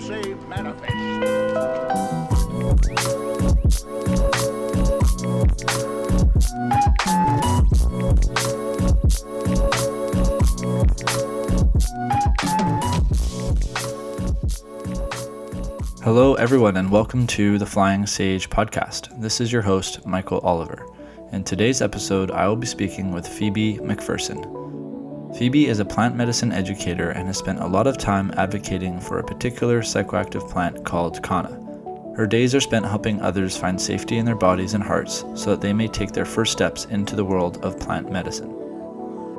Democracy Manifest. Hello, everyone, and welcome to the Flying Sage podcast. This is your host, Michael Oliver. In today's episode, I will be speaking with Phoebe McPherson. Phoebe is a plant medicine educator and has spent a lot of time advocating for a particular psychoactive plant called Kanna. Her days are spent helping others find safety in their bodies and hearts so that they may take their first steps into the world of plant medicine.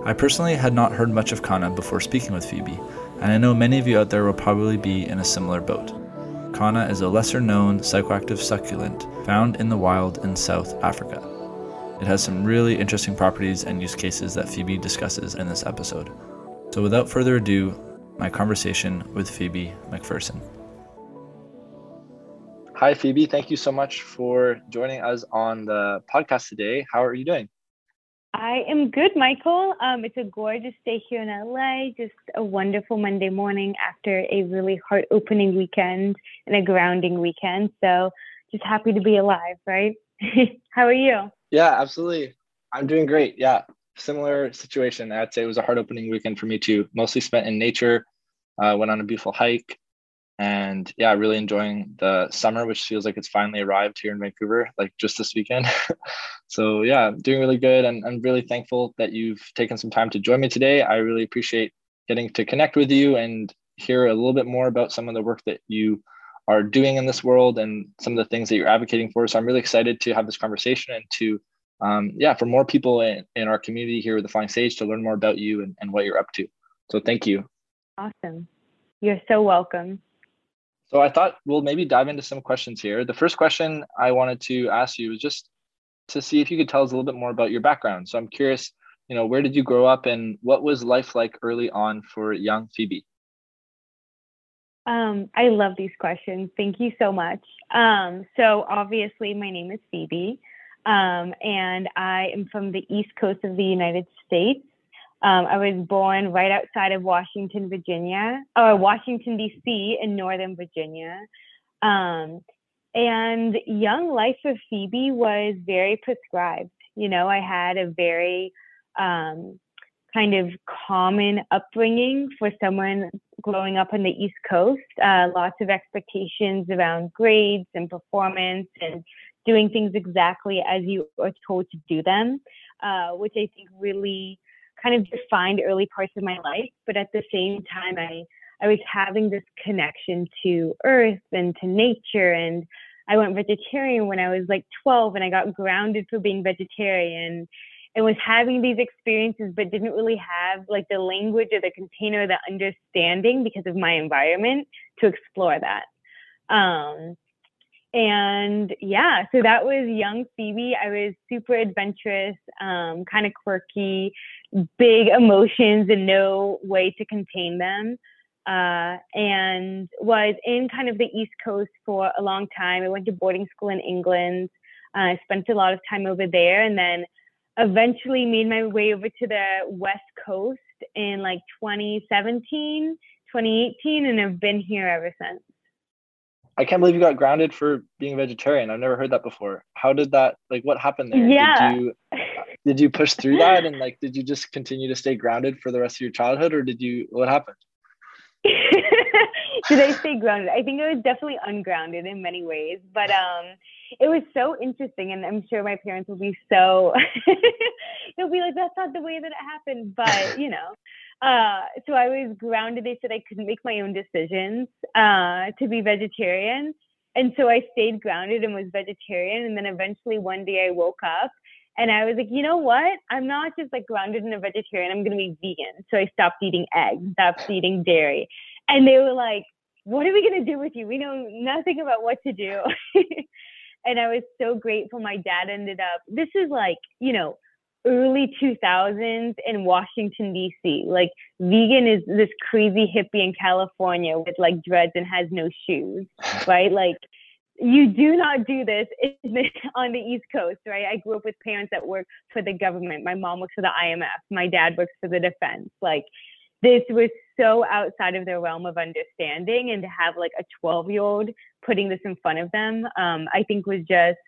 I personally had not heard much of Kanna before speaking with Phoebe, and I know many of you out there will probably be in a similar boat. Kanna is a lesser known psychoactive succulent found in the wild in South Africa. It has some really interesting properties and use cases that Phoebe discusses in this episode. So, without further ado, my conversation with Phoebe McPherson. Hi, Phoebe. Thank you so much for joining us on the podcast today. How are you doing? I am good, Michael. Um, it's a gorgeous day here in LA. Just a wonderful Monday morning after a really heart opening weekend and a grounding weekend. So just happy to be alive, right? How are you? Yeah, absolutely. I'm doing great. Yeah, similar situation. I'd say it was a heart opening weekend for me too. Mostly spent in nature. Uh, went on a beautiful hike, and yeah, really enjoying the summer, which feels like it's finally arrived here in Vancouver, like just this weekend. so yeah, doing really good, and I'm really thankful that you've taken some time to join me today. I really appreciate getting to connect with you and hear a little bit more about some of the work that you are doing in this world and some of the things that you're advocating for. So I'm really excited to have this conversation and to, um, yeah, for more people in, in our community here with the Flying Sage to learn more about you and, and what you're up to. So thank you. Awesome. You're so welcome. So I thought we'll maybe dive into some questions here. The first question I wanted to ask you was just to see if you could tell us a little bit more about your background. So I'm curious, you know, where did you grow up and what was life like early on for young Phoebe? Um, I love these questions. Thank you so much. Um, so obviously, my name is Phoebe, um, and I am from the East Coast of the United States. Um, I was born right outside of Washington, Virginia, or Washington D.C. in Northern Virginia. Um, and young life of Phoebe was very prescribed. You know, I had a very um, kind of common upbringing for someone growing up on the East Coast. Uh, lots of expectations around grades and performance and doing things exactly as you are told to do them, uh, which I think really kind of defined early parts of my life. But at the same time, I I was having this connection to earth and to nature and I went vegetarian when I was like 12 and I got grounded for being vegetarian and was having these experiences but didn't really have like the language or the container the understanding because of my environment to explore that. Um, and yeah so that was young phoebe. I was super adventurous um, kind of quirky big emotions and no way to contain them uh, and was in kind of the east coast for a long time. I went to boarding school in england. Uh, i spent a lot of time over there and then eventually made my way over to the West Coast in like 2017, 2018, and I've been here ever since. I can't believe you got grounded for being a vegetarian. I've never heard that before. How did that like what happened there? Yeah. Did you did you push through that and like did you just continue to stay grounded for the rest of your childhood or did you what happened? did I stay grounded? I think I was definitely ungrounded in many ways, but um it was so interesting and i'm sure my parents will be so they'll be like that's not the way that it happened but you know uh, so i was grounded they said i couldn't make my own decisions uh, to be vegetarian and so i stayed grounded and was vegetarian and then eventually one day i woke up and I was like, you know what? I'm not just like grounded in a vegetarian. I'm going to be vegan. So I stopped eating eggs, stopped eating dairy. And they were like, what are we going to do with you? We know nothing about what to do. and I was so grateful. My dad ended up, this is like, you know, early 2000s in Washington, D.C. Like, vegan is this crazy hippie in California with like dreads and has no shoes, right? Like, you do not do this on the East Coast, right? I grew up with parents that work for the government. My mom works for the IMF. My dad works for the defense. Like, this was so outside of their realm of understanding and to have like a 12 year old putting this in front of them um, i think was just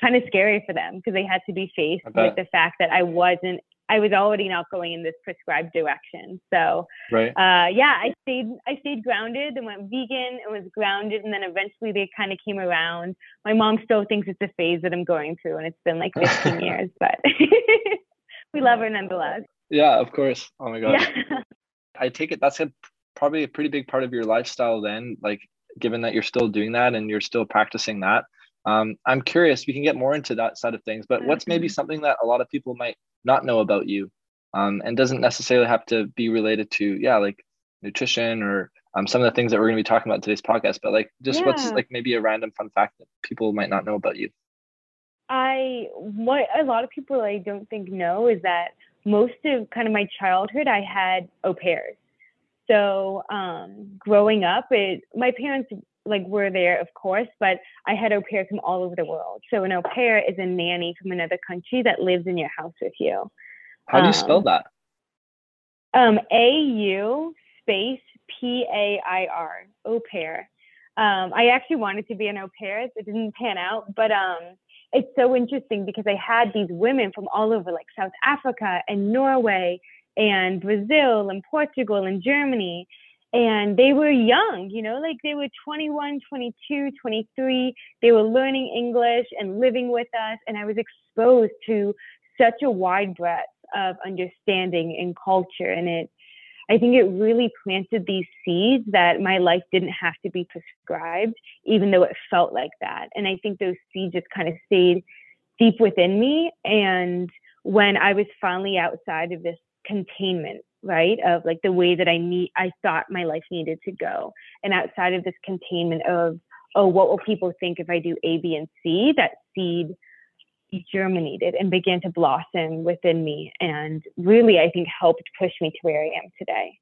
kind of scary for them because they had to be faced with the fact that i wasn't i was already not going in this prescribed direction. So right. uh, yeah i stayed i stayed grounded and went vegan and was grounded and then eventually they kind of came around. My mom still thinks it's a phase that i'm going through and it's been like 15 years but we love her nonetheless. Yeah of course. Oh my god. yeah. I take it that's a probably a pretty big part of your lifestyle then, like given that you're still doing that and you're still practicing that. Um, I'm curious, we can get more into that side of things, but what's maybe mm-hmm. something that a lot of people might not know about you um, and doesn't necessarily have to be related to, yeah, like nutrition or um, some of the things that we're going to be talking about today's podcast, but like just yeah. what's like maybe a random fun fact that people might not know about you? I, what a lot of people I don't think know is that most of kind of my childhood, I had au pairs. So um, growing up, it my parents like were there, of course, but I had au pairs from all over the world. So an au pair is a nanny from another country that lives in your house with you. How do you um, spell that? Um, a U space P A I R, au pair. Um, I actually wanted to be an au pair. It didn't pan out, but um, it's so interesting because I had these women from all over, like South Africa and Norway and Brazil and Portugal and Germany. And they were young, you know, like they were 21, 22, 23. They were learning English and living with us. And I was exposed to such a wide breadth of understanding and culture. And it I think it really planted these seeds that my life didn't have to be prescribed, even though it felt like that. And I think those seeds just kind of stayed deep within me. And when I was finally outside of this containment, right, of like the way that I need, I thought my life needed to go, and outside of this containment of, oh, what will people think if I do A, B, and C? That seed germinated and began to blossom within me and really i think helped push me to where i am today.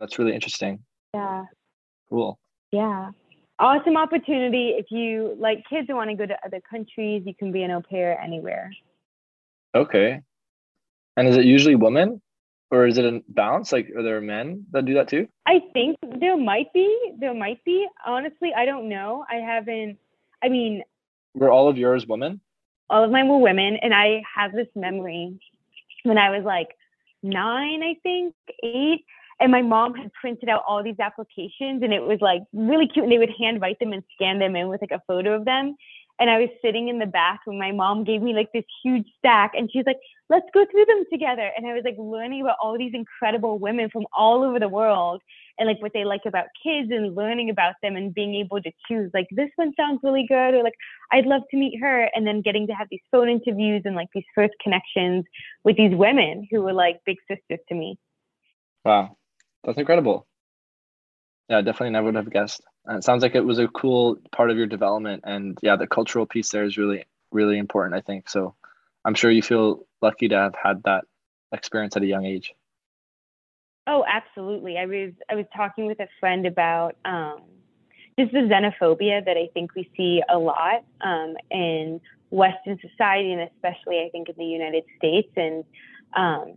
That's really interesting. Yeah. Cool. Yeah. Awesome opportunity. If you like kids who want to go to other countries you can be an au pair anywhere. Okay. And is it usually women or is it a balance? Like are there men that do that too? I think there might be there might be. Honestly i don't know. I haven't i mean were all of yours women all of mine were women. And I have this memory when I was like nine, I think, eight. And my mom had printed out all these applications and it was like really cute. And they would hand write them and scan them in with like a photo of them and I was sitting in the back when my mom gave me like this huge stack and she's like, let's go through them together. And I was like learning about all these incredible women from all over the world and like what they like about kids and learning about them and being able to choose like this one sounds really good or like I'd love to meet her and then getting to have these phone interviews and like these first connections with these women who were like big sisters to me. Wow. That's incredible. Yeah, definitely never would have guessed. And it sounds like it was a cool part of your development. And yeah, the cultural piece there is really, really important, I think. So I'm sure you feel lucky to have had that experience at a young age. Oh, absolutely. I was I was talking with a friend about um, just the xenophobia that I think we see a lot um, in Western society, and especially I think in the United States. And um,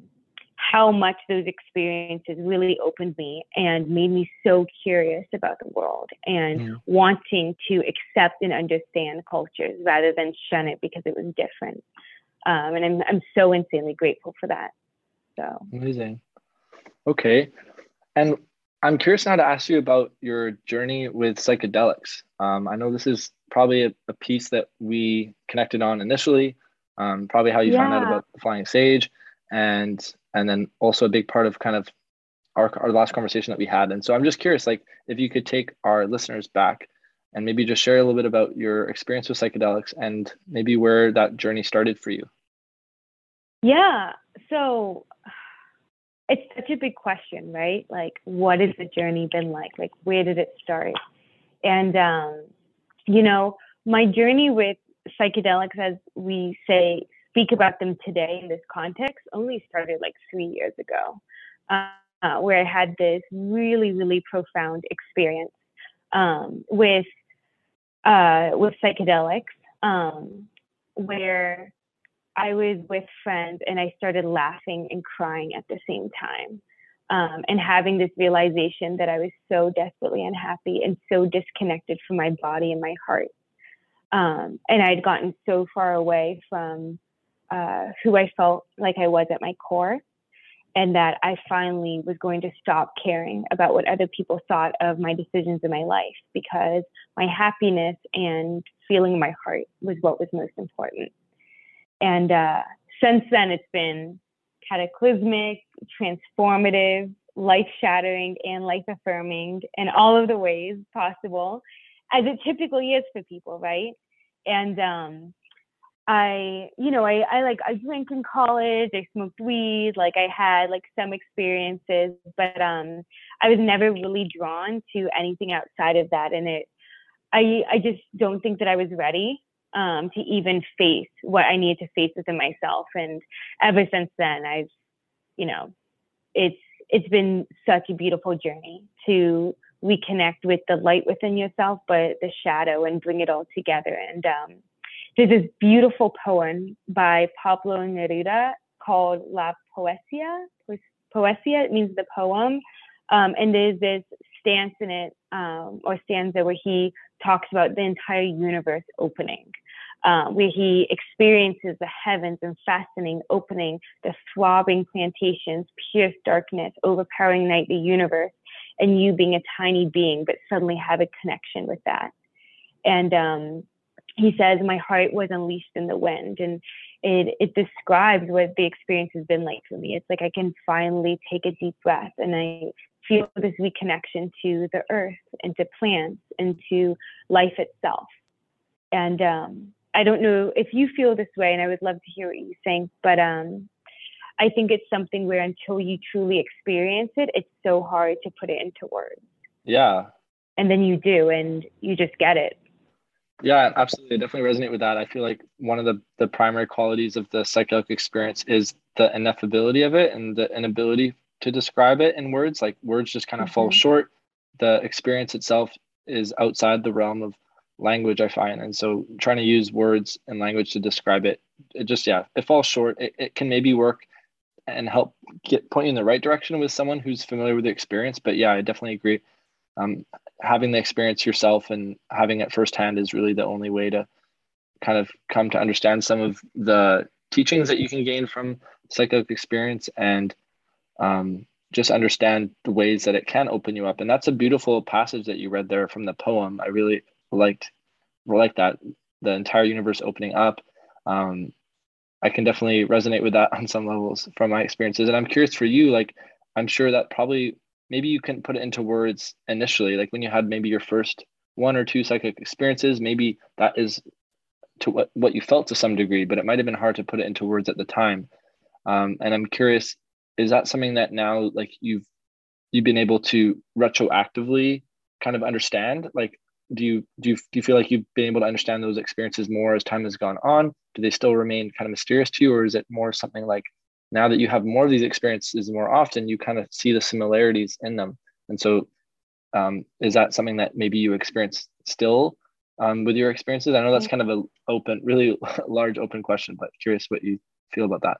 how much those experiences really opened me and made me so curious about the world and yeah. wanting to accept and understand cultures rather than shun it because it was different. Um, and I'm I'm so insanely grateful for that. So amazing. Okay, and I'm curious now to ask you about your journey with psychedelics. Um, I know this is probably a, a, piece that we connected on initially. Um, probably how you yeah. found out about the flying sage and and then also a big part of kind of our, our last conversation that we had and so i'm just curious like if you could take our listeners back and maybe just share a little bit about your experience with psychedelics and maybe where that journey started for you yeah so it's such a big question right? Like what has the journey been like? Like where did it start? And um you know my journey with psychedelics as we say speak about them today in this context only started like three years ago, uh, where I had this really, really profound experience um, with uh, with psychedelics, um, where I was with friends and I started laughing and crying at the same time. um, and having this realization that I was so desperately unhappy and so disconnected from my body and my heart. Um, and I'd gotten so far away from uh, who I felt like I was at my core, and that I finally was going to stop caring about what other people thought of my decisions in my life because my happiness and feeling my heart was what was most important. And uh, since then, it's been cataclysmic, transformative, life shattering, and life affirming in all of the ways possible, as it typically is for people, right? And um, I, you know, I, I like I drank in college, I smoked weed, like I had like some experiences, but um I was never really drawn to anything outside of that. And it I I just don't think that I was ready um, to even face what I needed to face within myself. And ever since then, I've, you know, it's it's been such a beautiful journey to reconnect with the light within yourself, but the shadow, and bring it all together. And um, there's this beautiful poem by Pablo Neruda called La Poesia. Poesia it means the poem, um, and there's this stance in it um, or stanza where he talks about the entire universe opening um, where he experiences the heavens and fastening, opening, the throbbing plantations, pierce darkness, overpowering night, the universe, and you being a tiny being, but suddenly have a connection with that. And um, he says, My heart was unleashed in the wind. And it, it describes what the experience has been like for me. It's like I can finally take a deep breath and I feel this reconnection to the earth and to plants and to life itself. And um, I don't know if you feel this way, and I would love to hear what you think. But um, I think it's something where until you truly experience it, it's so hard to put it into words. Yeah. And then you do, and you just get it. Yeah, absolutely. I definitely resonate with that. I feel like one of the, the primary qualities of the psychedelic experience is the ineffability of it and the inability to describe it in words. Like words just kind of mm-hmm. fall short. The experience itself is outside the realm of language i find and so trying to use words and language to describe it it just yeah it falls short it, it can maybe work and help get point you in the right direction with someone who's familiar with the experience but yeah i definitely agree um, having the experience yourself and having it firsthand is really the only way to kind of come to understand some of the teachings that you can gain from psychedelic experience and um, just understand the ways that it can open you up. And that's a beautiful passage that you read there from the poem. I really liked like that the entire universe opening up. Um, i can definitely resonate with that on some levels from my experiences. And i'm curious for you like i'm sure that probably maybe you can put it into words initially like when you had maybe your first one or two psychic experiences maybe that is to what, what you felt to some degree but it might have been hard to put it into words at the time. Um, and i'm curious is that something that now like you've you've been able to retroactively kind of understand? Like do you do you, do you feel like you've been able to understand those experiences more as time has gone on? Do they still remain kind of mysterious to you or is it more something like now that you have more of these experiences more often you kind of see the similarities in them? And so um, is that something that maybe you experience still um, with your experiences? I know that's kind of a open really large open question but curious what you feel about that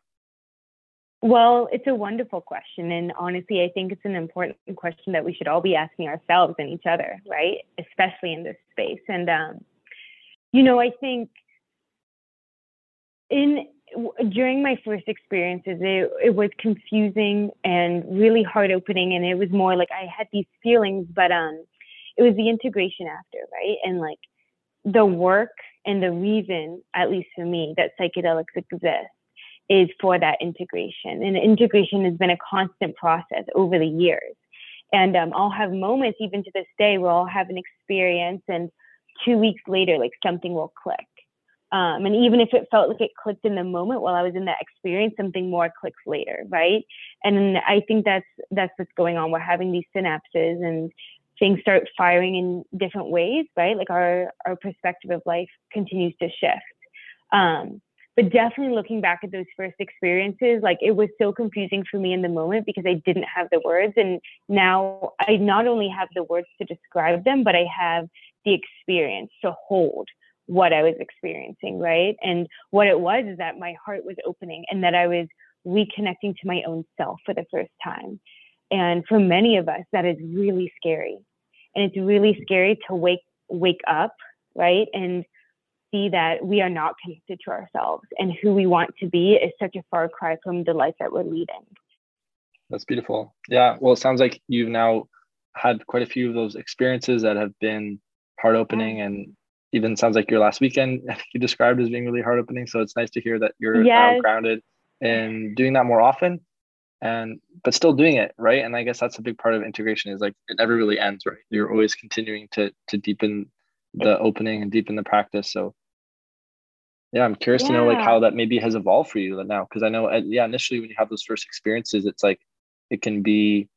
well, it's a wonderful question. And honestly, I think it's an important question that we should all be asking ourselves and each other, right? Especially in this space. And, um, you know, I think in during my first experiences, it, it was confusing and really heart opening. And it was more like I had these feelings, but um, it was the integration after, right? And like the work and the reason, at least for me, that psychedelics exist is for that integration. And integration has been a constant process over the years. And um, I'll have moments, even to this day, where I'll have an experience, and two weeks later, like something will click. Um, and even if it felt like it clicked in the moment while I was in that experience, something more clicks later, right? And I think that's that's what's going on. We're having these synapses, and things start firing in different ways, right? Like our our perspective of life continues to shift. Um, but definitely looking back at those first experiences like it was so confusing for me in the moment because i didn't have the words and now i not only have the words to describe them but i have the experience to hold what i was experiencing right and what it was is that my heart was opening and that i was reconnecting to my own self for the first time And for many of us, that is really scary. And it's really scary to wake wake up, right? And see that we are not connected to ourselves and who we want to be is such a far cry from the life that we're leading. That's beautiful. Yeah. Well, it sounds like you've now had quite a few of those experiences that have been heart opening and even sounds like your last weekend you described as being really heart opening. So it's nice to hear that you're yes. now grounded and doing that more often and but still doing it right and i guess that's a big part of integration is like it never really ends right you're always continuing to to deepen the opening and deepen the practice. So yeah i'm curious yeah. to know like how that maybe has evolved for you now. Because i know yeah initially when you have those first experiences it's like it can be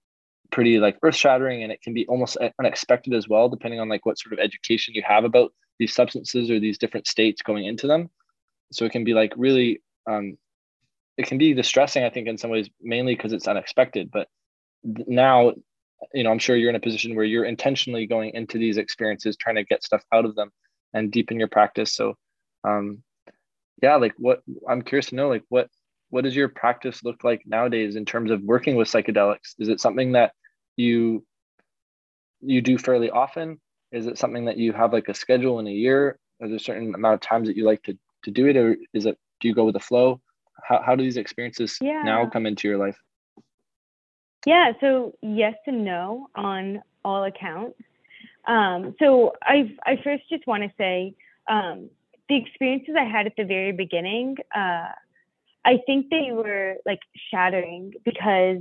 pretty like earth shattering and it can be almost unexpected as well depending on like what sort of education you have about these substances or these different states going into them. So it can be like really um, it can be distressing i think in some ways mainly because it's unexpected but now you know i'm sure you're in a position where you're intentionally going into these experiences trying to get stuff out of them and deepen your practice. So um yeah like what i'm curious to know like what what does your practice look like nowadays in terms of working with psychedelics? Is it something that you you do fairly often? Is it something that you have like a schedule in a year? Is there a certain amount of times that you like to to do it or is it do you go with the flow? How, how do these experiences yeah. now come into your life yeah so yes and no on all accounts um, so i i first just want to say um, the experiences i had at the very beginning uh, i think they were like shattering because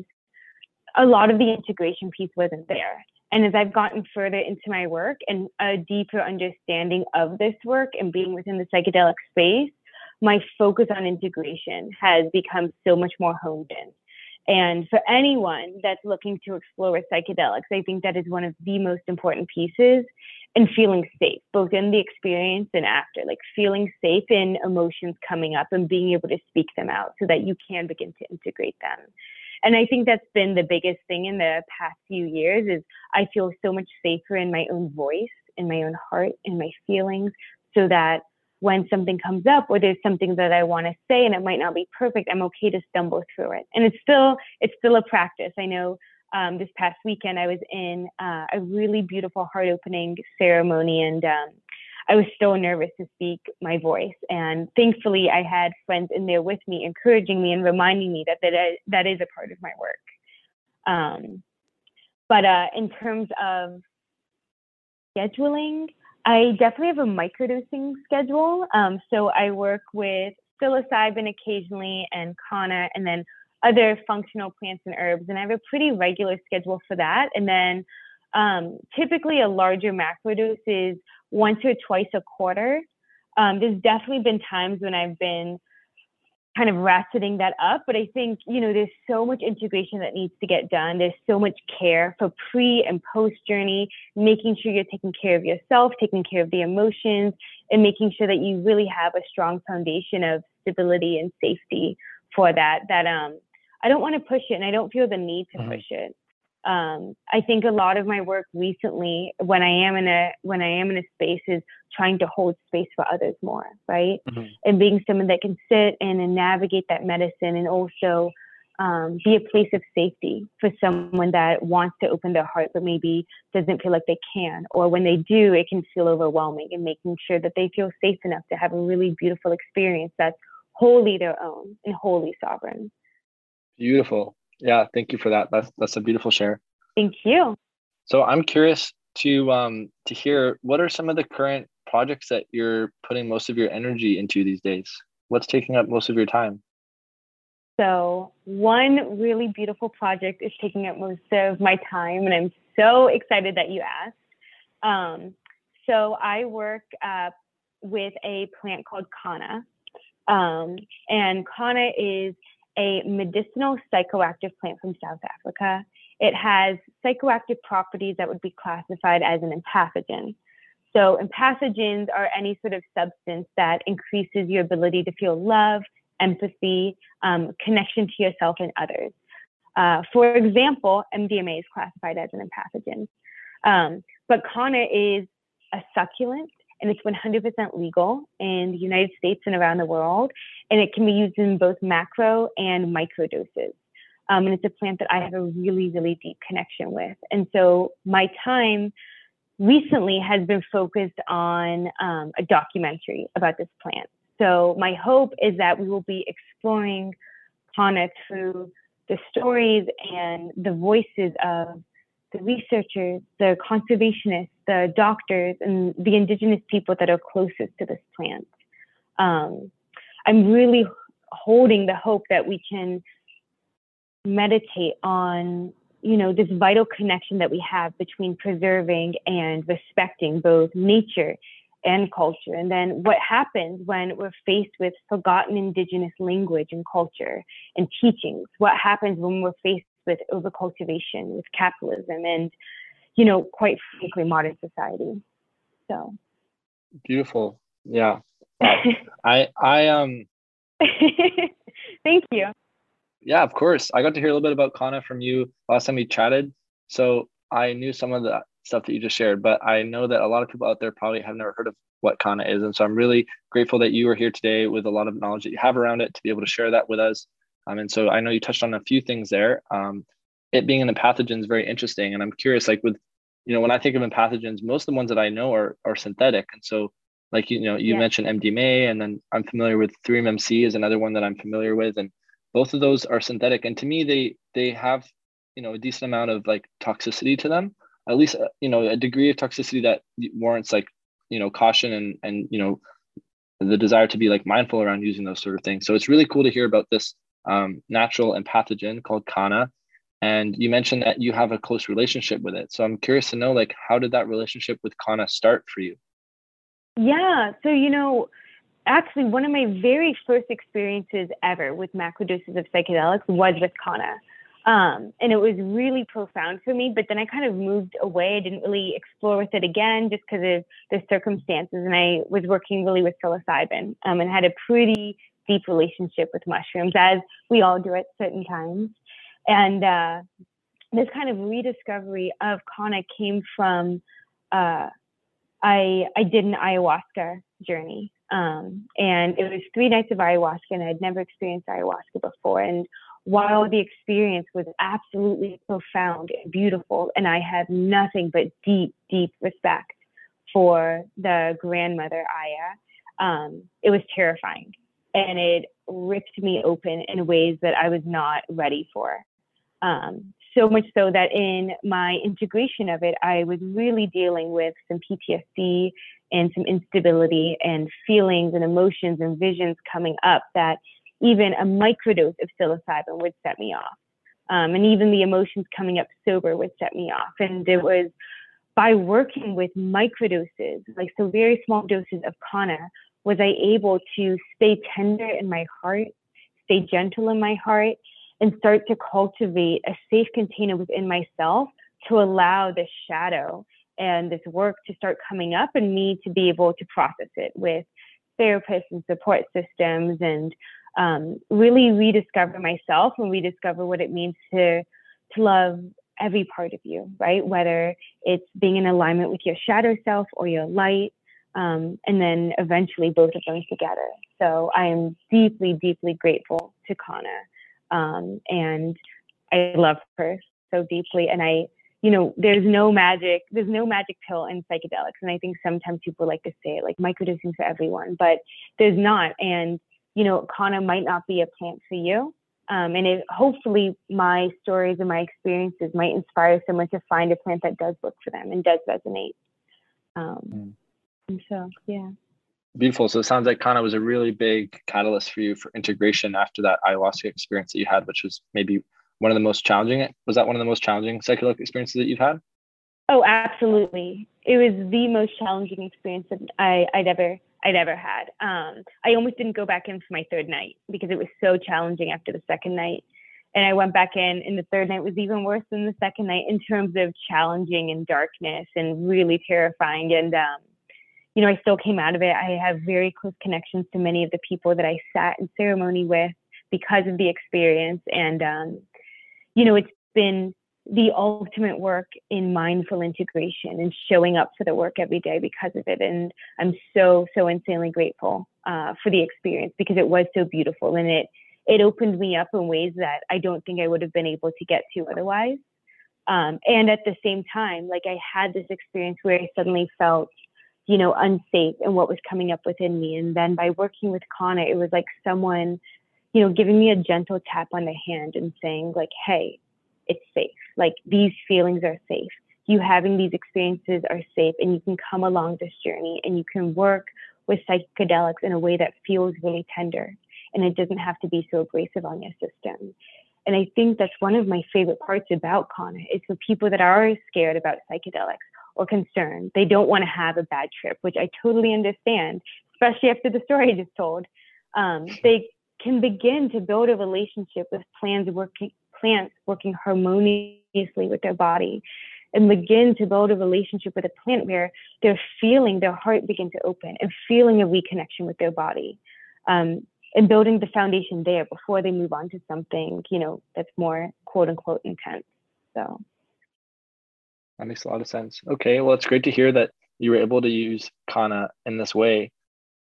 a lot of the integration piece wasn't there and as I've gotten further into my work and a deeper understanding of this work and being within the psychedelic space, my focus on integration has become so much more honed in. And for anyone that's looking to explore with psychedelics, I think that is one of the most important pieces and feeling safe, both in the experience and after, like feeling safe in emotions coming up and being able to speak them out so that you can begin to integrate them. And I think that's been the biggest thing in the past few years is I feel so much safer in my own voice, in my own heart, in my feelings, so that when something comes up or there's something that I want to say and it might not be perfect, I'm okay to stumble through it. And it's still it's still a practice. I know um, this past weekend I was in uh, a really beautiful heart opening ceremony and um, I was so nervous to speak my voice. And thankfully, I had friends in there with me, encouraging me and reminding me that that, that is a part of my work. Um, but uh, in terms of scheduling, I definitely have a microdosing schedule. Um, so I work with psilocybin occasionally and kanna, and then other functional plants and herbs. And I have a pretty regular schedule for that. And then um, typically, a larger macrodose is once or twice a quarter. Um, there's definitely been times when I've been kind of ratcheting that up, but I think, you know, there's so much integration that needs to get done. There's so much care for pre and post journey, making sure you're taking care of yourself, taking care of the emotions, and making sure that you really have a strong foundation of stability and safety for that. That um, I don't want to push it and I don't feel the need to mm-hmm. push it um, I think a lot of my work recently, when I am in a when I am in a space, is trying to hold space for others more, right? Mm-hmm. And being someone that can sit in and navigate that medicine, and also um, be a place of safety for someone that wants to open their heart but maybe doesn't feel like they can, or when they do, it can feel overwhelming. And making sure that they feel safe enough to have a really beautiful experience that's wholly their own and wholly sovereign. Beautiful. Yeah, thank you for that. That's that's a beautiful share. Thank you. So I'm curious to um to hear what are some of the current projects that you're putting most of your energy into these days? What's taking up most of your time? So, one really beautiful project is taking up most of my time, and I'm so excited that you asked. Um, so, I work uh, with a plant called Kanna. Um, and Kanna is a medicinal psychoactive plant from South Africa. It has psychoactive properties that would be classified as an empathogen. So, empathogens are any sort of substance that increases your ability to feel love, empathy, um, connection to yourself and others. Uh, for example, MDMA is classified as an empathogen. Um, but Kanna is a succulent and it's 100% legal in the United States and around the world. And it can be used in both macro and micro doses. Um, and it's a plant that I have a really, really deep connection with. And so my time recently has been focused on um, a documentary about this plant. So my hope is that we will be exploring Kanna through the stories and the voices of the researchers, the conservationists, the doctors, and the indigenous people that are closest to this plant. Um, I'm really holding the hope that we can meditate on you know this vital connection that we have between preserving and respecting both nature and culture and then what happens when we're faced with forgotten indigenous language and culture and teachings what happens when we're faced with overcultivation with capitalism and you know quite frankly modern society so beautiful yeah i i um thank you yeah, of course. I got to hear a little bit about Kanna from you last time we chatted. So I knew some of the stuff that you just shared, but I know that a lot of people out there probably have never heard of what Kanna is. And so I'm really grateful that you are here today with a lot of knowledge that you have around it to be able to share that with us. Um, and so I know you touched on a few things there. Um, it being empathogen is very interesting. And I'm curious, like with, you know, when I think of pathogens, most of the ones that I know are, are synthetic. And so like, you know, you yeah. mentioned MDMA and then I'm familiar with 3-MMC is another one that I'm familiar with. And both of those are synthetic and to me they they have you know a decent amount of like toxicity to them at least uh, you know a degree of toxicity that warrants like you know caution and and you know the desire to be like mindful around using those sort of things so it's really cool to hear about this um, natural empathogen called kanna and you mentioned that you have a close relationship with it so i'm curious to know like how did that relationship with kanna start for you yeah so you know actually one of my very first experiences ever with macrodoses of psychedelics was with Kanna. Um, and it was really profound for me, but then I kind of moved away. I didn't really explore with it again just because of the circumstances. And I was working really with psilocybin um, and had a pretty deep relationship with mushrooms, as we all do at certain times. And uh, this kind of rediscovery of Kanna came from uh, I I did an ayahuasca journey um, and it was three nights of ayahuasca, and I'd never experienced ayahuasca before. And while the experience was absolutely profound and beautiful, and I had nothing but deep, deep respect for the grandmother Aya, um, it was terrifying. And it ripped me open in ways that I was not ready for. Um, so much so that in my integration of it, I was really dealing with some PTSD and some instability and feelings and emotions and visions coming up that even a microdose of psilocybin would set me off. Um, and even the emotions coming up sober would set me off. And it was by working with microdoses, like so very small doses of Kanna, was I able to stay tender in my heart, stay gentle in my heart, and start to cultivate a safe container within myself to allow this shadow and this work to start coming up and me to be able to process it with therapists and support systems and um, really rediscover myself and rediscover what it means to to love every part of you right? Whether it's being in alignment with your shadow self or your light um, and then eventually both of them together so i am deeply deeply grateful to Kanna um, and i love her so deeply and i you know, there's no magic, there's no magic pill in psychedelics. And I think sometimes people like to say it like microdosing for everyone, but there's not. And, you know, Kanna might not be a plant for you. Um, and it, hopefully my stories and my experiences might inspire someone to find a plant that does work for them and does resonate. Mm. So, yeah. Beautiful. So it sounds like Kanna was a really big catalyst for you for integration after that ayahuasca experience that you had, which was maybe one of the most challenging was that one of the most challenging psychedelic experiences that you've had? Oh absolutely. It was the most challenging experience that I, i'd ever i'd ever had. Um, i almost didn't go back in for my third night because it was so challenging after the second night. And i went back in and the third night was even worse than the second night in terms of challenging and darkness and really terrifying. And um, you know i still came out of it i have very close connections to many of the people that i sat in ceremony with because of the experience and um, you know, it's been the ultimate work in mindful integration and showing up for the work every day because of it. And I'm so, so insanely grateful uh, for the experience because it was so beautiful and it it opened me up in ways that I don't think I would have been able to get to otherwise. Um, and at the same time, like I had this experience where I suddenly felt, you know, unsafe and what was coming up within me. And then by working with Kanna, it was like someone, you know, giving me a gentle tap on the hand and saying, like, hey, it's safe. Like these feelings are safe. You having these experiences are safe and you can come along this journey and you can work with psychedelics in a way that feels really tender and it doesn't have to be so abrasive on your system. And I think that's one of my favorite parts about Kanna is for people that are scared about psychedelics or concerned. They don't want to have a bad trip, which I totally understand, especially after the story I just told. Um, they can begin to build a relationship with plants working plants working harmoniously with their body and begin to build a relationship with a plant where they're feeling their heart begin to open and feeling a reconnection with their body. Um, and building the foundation there before they move on to something, you know, that's more quote unquote intense. So that makes a lot of sense. Okay, well, it's great to hear that you were able to use Kanna in this way.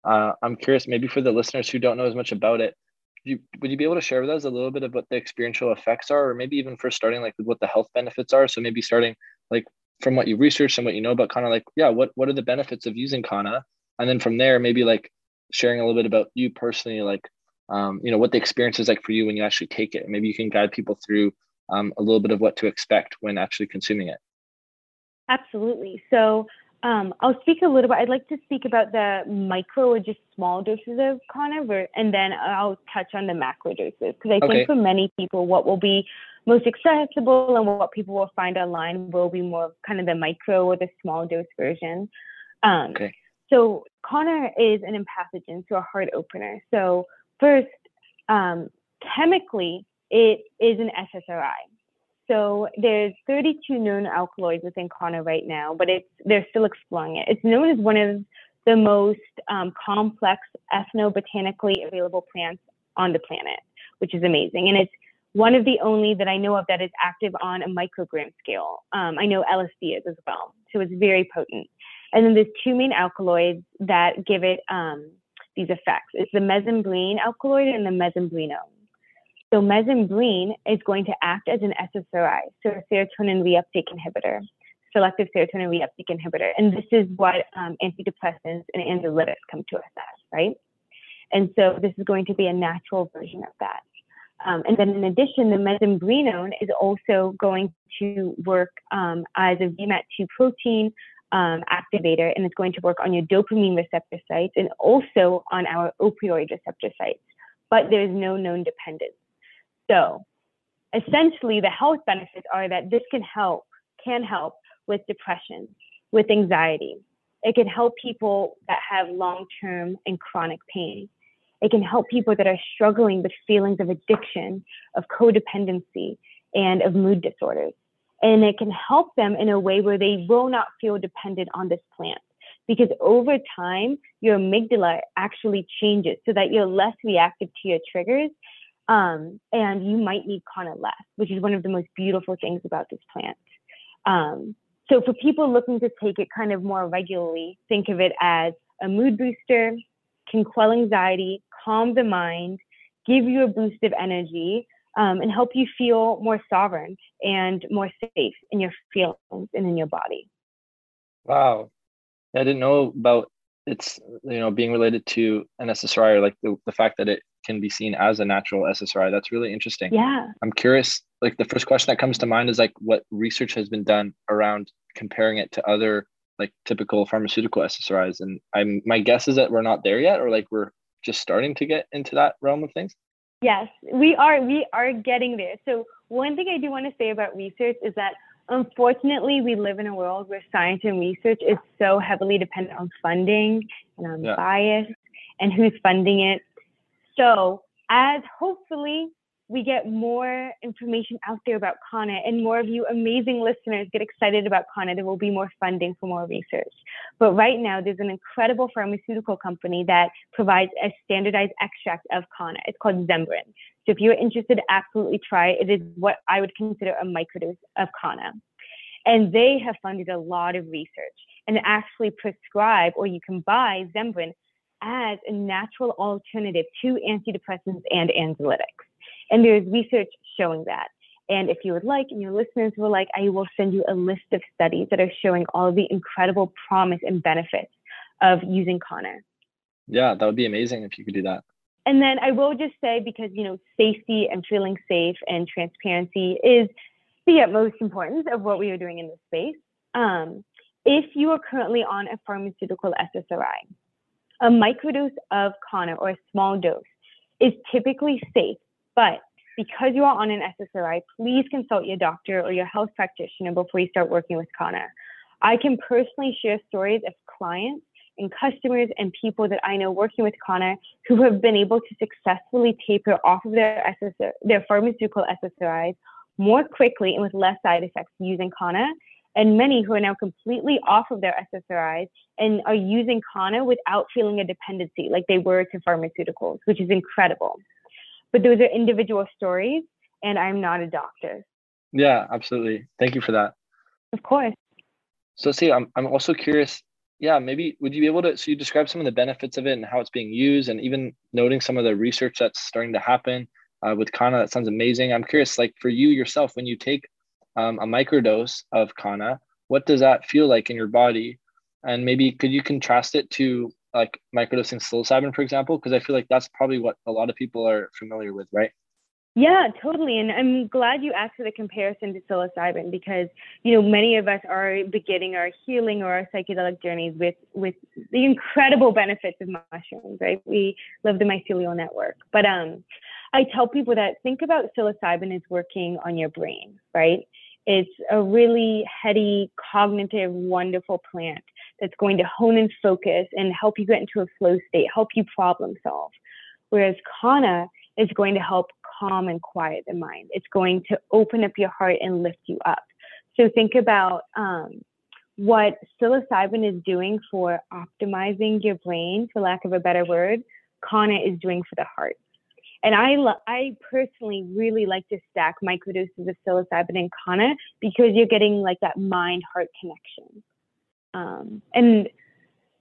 Uh, I'm curious, maybe for the listeners who don't know as much about it, you, would you be able to share with us a little bit of what the experiential effects are, or maybe even first starting like with what the health benefits are? So maybe starting like from what you researched and what you know about Kanna, like yeah, what what are the benefits of using Kanna, and then from there maybe like sharing a little bit about you personally, like um, you know what the experience is like for you when you actually take it. Maybe you can guide people through um, a little bit of what to expect when actually consuming it. Absolutely. So um, I'll speak a little bit. I'd like to speak about the micro or just small doses of Kanna, and then I'll touch on the macro doses because I okay. think for many people, what will be most accessible and what people will find online will be more kind of the micro or the small dose version. Um, okay. So Kanna is an empathogen, so a heart opener. So first, um, chemically, it is an SSRI. So there's 32 known alkaloids within Kanna right now, but it's they're still exploring it. It's known as one of the most um, complex ethnobotanically available plants on the planet, which is amazing. And it's one of the only that I know of that is active on a microgram scale. Um, I know LSD is as well, so it's very potent. And then there's two main alkaloids that give it um, these effects. It's the mesembrine alkaloid and the mesembrenone. So mesembrine is going to act as an SSRI, so a serotonin reuptake inhibitor, selective serotonin reuptake inhibitor. And this is what um, antidepressants and anxiolytics come to us as, right? And so this is going to be a natural version of that. Um, and then in addition, the mesembrenone is also going to work um, as a VMAT2 protein um, activator, and it's going to work on your dopamine receptor sites and also on our opioid receptor sites. But there's no known dependence. So essentially, the health benefits are that this can help, can help with depression, with anxiety. It can help people that have long term and chronic pain. It can help people that are struggling with feelings of addiction, of codependency, and of mood disorders and it can help them in a way where they will not feel dependent on this plant because over time your amygdala actually changes so that you're less reactive to your triggers um, and you might need kanna less which is one of the most beautiful things about this plant um, so for people looking to take it kind of more regularly think of it as a mood booster can quell anxiety calm the mind give you a boost of energy um, and help you feel more sovereign and more safe in your feelings and in your body. Wow. I didn't know about it's you know being related to an SSRI or like the, the fact that it can be seen as a natural SSRI. That's really interesting. Yeah. I'm curious, like the first question that comes to mind is like what research has been done around comparing it to other like typical pharmaceutical SSRIs. And I'm my guess is that we're not there yet, or like we're just starting to get into that realm of things. Yes, we are. We are getting there. So one thing I do want to say about research is that unfortunately we live in a world where science and research is so heavily dependent on funding and on yeah. bias and who's funding it. So as hopefully we get more information out there about Kanna and more of you amazing listeners get excited about Kanna, there will be more funding for more research. But right now, there's an incredible pharmaceutical company that provides a standardized extract of Kanna. It's called Zembrin. So if you're interested, absolutely try it. It is what I would consider a microdose of Kanna. And they have funded a lot of research and actually prescribe or you can buy Zembrin as a natural alternative to antidepressants and anxiolytics. And there's research showing that. And if you would like, and your listeners would like, I will send you a list of studies that are showing all of the incredible promise and benefits of using Kanna. Yeah, that would be amazing if you could do that. And then I will just say, because, you know, safety and feeling safe and transparency is the utmost importance of what we are doing in this space. Um, if you are currently on a pharmaceutical SSRI, a microdose of Kanna or a small dose is typically safe, but because you are on an SSRI, please consult your doctor or your health practitioner before you start working with Kanna. I can personally share stories of clients and customers and people that I know working with Kanna who have been able to successfully taper off of their SSR, their pharmaceutical SSRIs more quickly and with less side effects using Kanna, and many who are now completely off of their SSRIs and are using Kanna without feeling a dependency like they were to pharmaceuticals, which is incredible. But those are individual stories, and I'm not a doctor. Yeah, absolutely. Thank you for that. Of course. So, see, I'm, I'm also curious. Yeah, maybe would you be able to? So, you describe some of the benefits of it and how it's being used, and even noting some of the research that's starting to happen uh, with Kanna. That sounds amazing. I'm curious, like for you yourself, when you take um, a microdose of Kanna, what does that feel like in your body? And maybe could you contrast it to like microdosing psilocybin, for example? Because I feel like that's probably what a lot of people are familiar with, right? Yeah, totally. And I'm glad you asked for the comparison to psilocybin because, you know, many of us are beginning our healing or our psychedelic journeys with, with the incredible benefits of mushrooms, right? We love the mycelial network. But um, I tell people that think about psilocybin as working on your brain, right? It's a really heady, cognitive, wonderful plant that's going to hone and focus and help you get into a flow state, help you problem solve. Whereas Kanna is going to help calm and quiet the mind. It's going to open up your heart and lift you up. So think about um, what psilocybin is doing for optimizing your brain, for lack of a better word, Kanna is doing for the heart. And I, I personally really like to stack microdoses of psilocybin and Kanna because you're getting like that mind heart connection. Um, and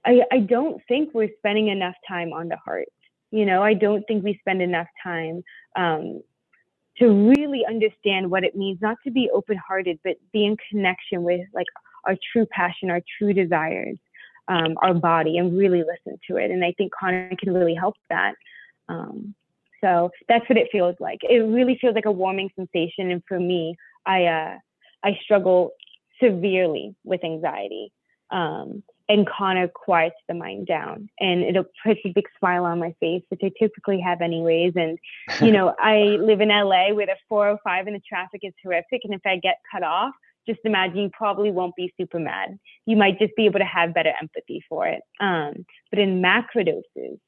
I, I don't think we're spending enough time on the heart. You know, I don't think we spend enough time um, to really understand what it means not to be open hearted, but be in connection with like our true passion, our true desires, um, our body, and really listen to it. And I think Kanna can really help that. Um, so that's what it feels like. It really feels like a warming sensation. And for me, I uh, I struggle severely with anxiety. Um, and Kanna quiets the mind down and it puts a big smile on my face, which I typically have anyways. And, you know, I live in LA where the 405 and the traffic is horrific. And if I get cut off, just imagine you probably won't be super mad. You might just be able to have better empathy for it. Um, but in macrodoses,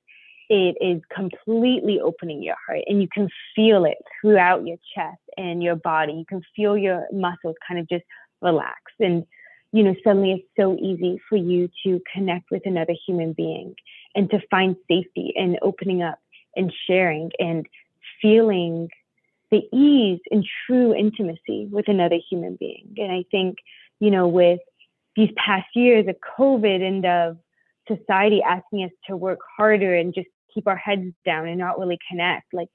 it is completely opening your heart and you can feel it throughout your chest and your body. You can feel your muscles kind of just relax. And, you know, suddenly it's so easy for you to connect with another human being and to find safety and opening up and sharing and feeling the ease and true intimacy with another human being. And I think, you know, with these past years of COVID and of society asking us to work harder and just keep our heads down and not really connect. Like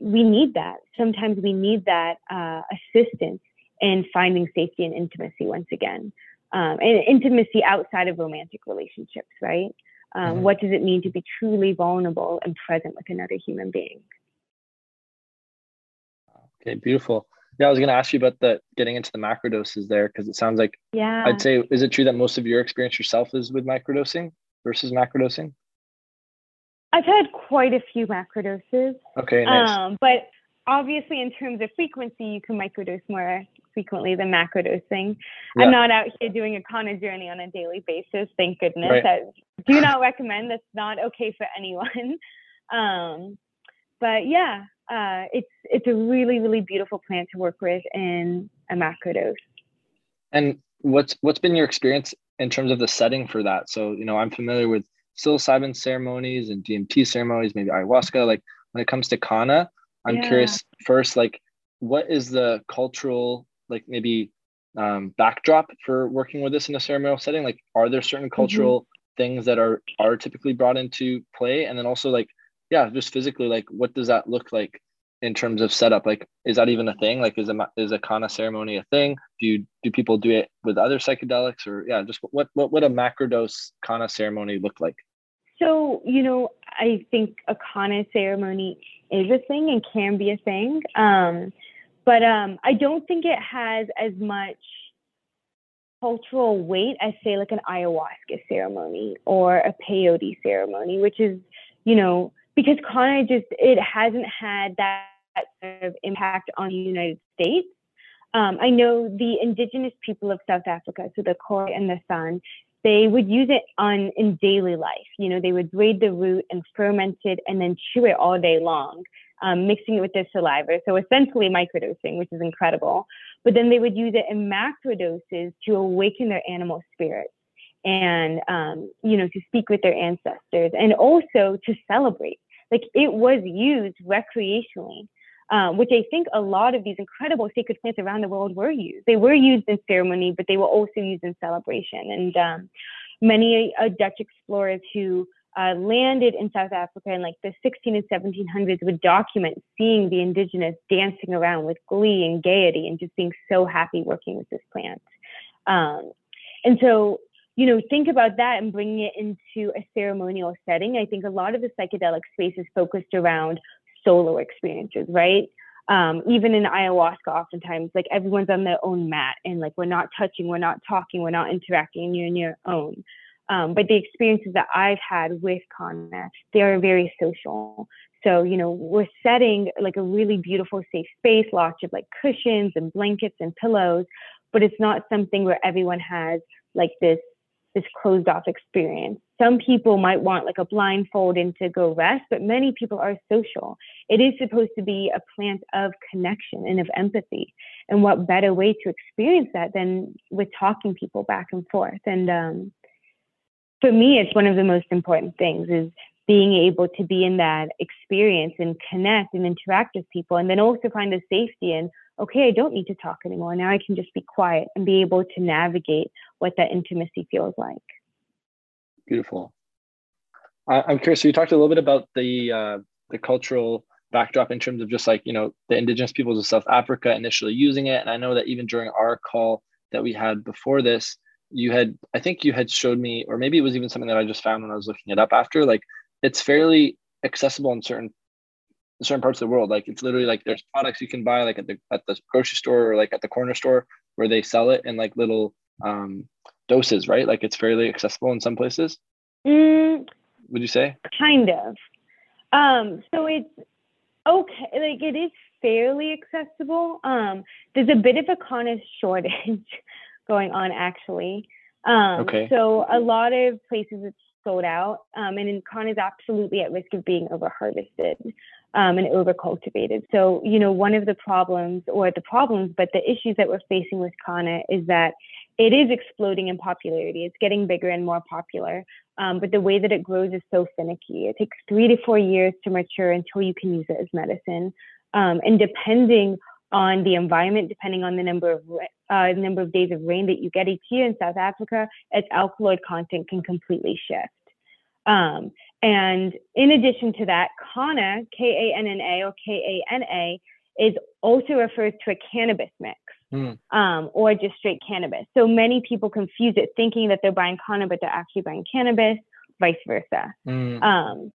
we need that. Sometimes we need that uh, assistance in finding safety and intimacy once again. Um, and intimacy outside of romantic relationships, right? Um, mm-hmm. What does it mean to be truly vulnerable and present with another human being? Okay, beautiful. Yeah, I was going to ask you about the getting into the macrodoses there because it sounds like yeah. I'd say is it true that most of your experience yourself is with microdosing versus macrodosing? I've had quite a few macrodoses. Okay, nice. Um, but obviously, in terms of frequency, you can microdose more frequently than macrodosing. Yeah. I'm not out here doing a Kanna journey on a daily basis. Thank goodness. Right. I do not recommend. That's not okay for anyone. Um, but yeah, uh, it's it's a really really beautiful plant to work with in a macrodose. And what's what's been your experience in terms of the setting for that? So you know, I'm familiar with psilocybin ceremonies and DMT ceremonies, maybe ayahuasca. Like when it comes to Kanna, I'm yeah. curious first, like what is the cultural, like maybe um, backdrop for working with this in a ceremonial setting? Like, are there certain mm-hmm. cultural mm-hmm. things that are are typically brought into play and then also like yeah just physically like what does that look like in terms of setup like is that even a thing like is a is a kanna ceremony a thing do you do people do it with other psychedelics or yeah just what what would a macrodose kanna ceremony look like so you know i think a kanna ceremony is a thing and can be a thing um but um i don't think it has as much cultural weight as say like an ayahuasca ceremony or a peyote ceremony which is you know because Kanna just it hasn't had that sort of impact on the United States. Um, I know the indigenous people of South Africa, so the Khoi and the San, they would use it on in daily life. You know, they would braid the root and ferment it and then chew it all day long, um, mixing it with their saliva. So essentially microdosing, which is incredible. But then they would use it in macrodoses to awaken their animal spirits and um, you know to speak with their ancestors and also to celebrate like it was used recreationally, um, which I think a lot of these incredible sacred plants around the world were used. They were used in ceremony, but they were also used in celebration. And um, many uh, Dutch explorers who uh, landed in South Africa in like the 16 and 1700s would document seeing the indigenous dancing around with glee and gaiety and just being so happy working with this plant. Um, and so you know, think about that and bringing it into a ceremonial setting. I think a lot of the psychedelic space is focused around solo experiences, right? Um, even in ayahuasca, oftentimes, like everyone's on their own mat and like we're not touching, we're not talking, we're not interacting, you're on your own. Um, but the experiences that I've had with Kanna, they are very social. So, you know, we're setting like a really beautiful, safe space, lots of like cushions and blankets and pillows, but it's not something where everyone has like this this closed off experience. Some people might want like a blindfold and to go rest, but many people are social. It is supposed to be a plant of connection and of empathy. And what better way to experience that than with talking people back and forth? And um, for me, it's one of the most important things is being able to be in that experience and connect and interact with people and then also find the safety in okay, I don't need to talk anymore. Now I can just be quiet and be able to navigate what that intimacy feels like. Beautiful. I'm curious. So you talked a little bit about the uh, the cultural backdrop in terms of just like you know the indigenous peoples of South Africa initially using it, and I know that even during our call that we had before this, you had I think you had showed me, or maybe it was even something that I just found when I was looking it up after. Like it's fairly accessible in certain certain parts of the world. Like it's literally like there's products you can buy like at the at the grocery store or like at the corner store where they sell it in like little um, doses, right? Like it's fairly accessible in some places. Mm, Would you say? Kind of. Um, so it's okay. Like it is fairly accessible. Um, there's a bit of a Kanna shortage going on actually. Um, okay. So a lot of places it's sold out, um, and Kanna is absolutely at risk of being over harvested um, and over cultivated. So, you know, one of the problems, or the problems, but the issues that we're facing with Kanna is that it is exploding in popularity. It's getting bigger and more popular. Um, but the way that it grows is so finicky. It takes three to four years to mature until you can use it as medicine. Um, and depending on the environment, depending on the number of uh, number of days of rain that you get each year in South Africa, its alkaloid content can completely shift. Um, and in addition to that, Kanna, K A N N A or K A N A, is also refers to a cannabis mix mm. um, or just straight cannabis. So many people confuse it thinking that they're buying Kanna, but they're actually buying cannabis, vice versa. Mm. Um,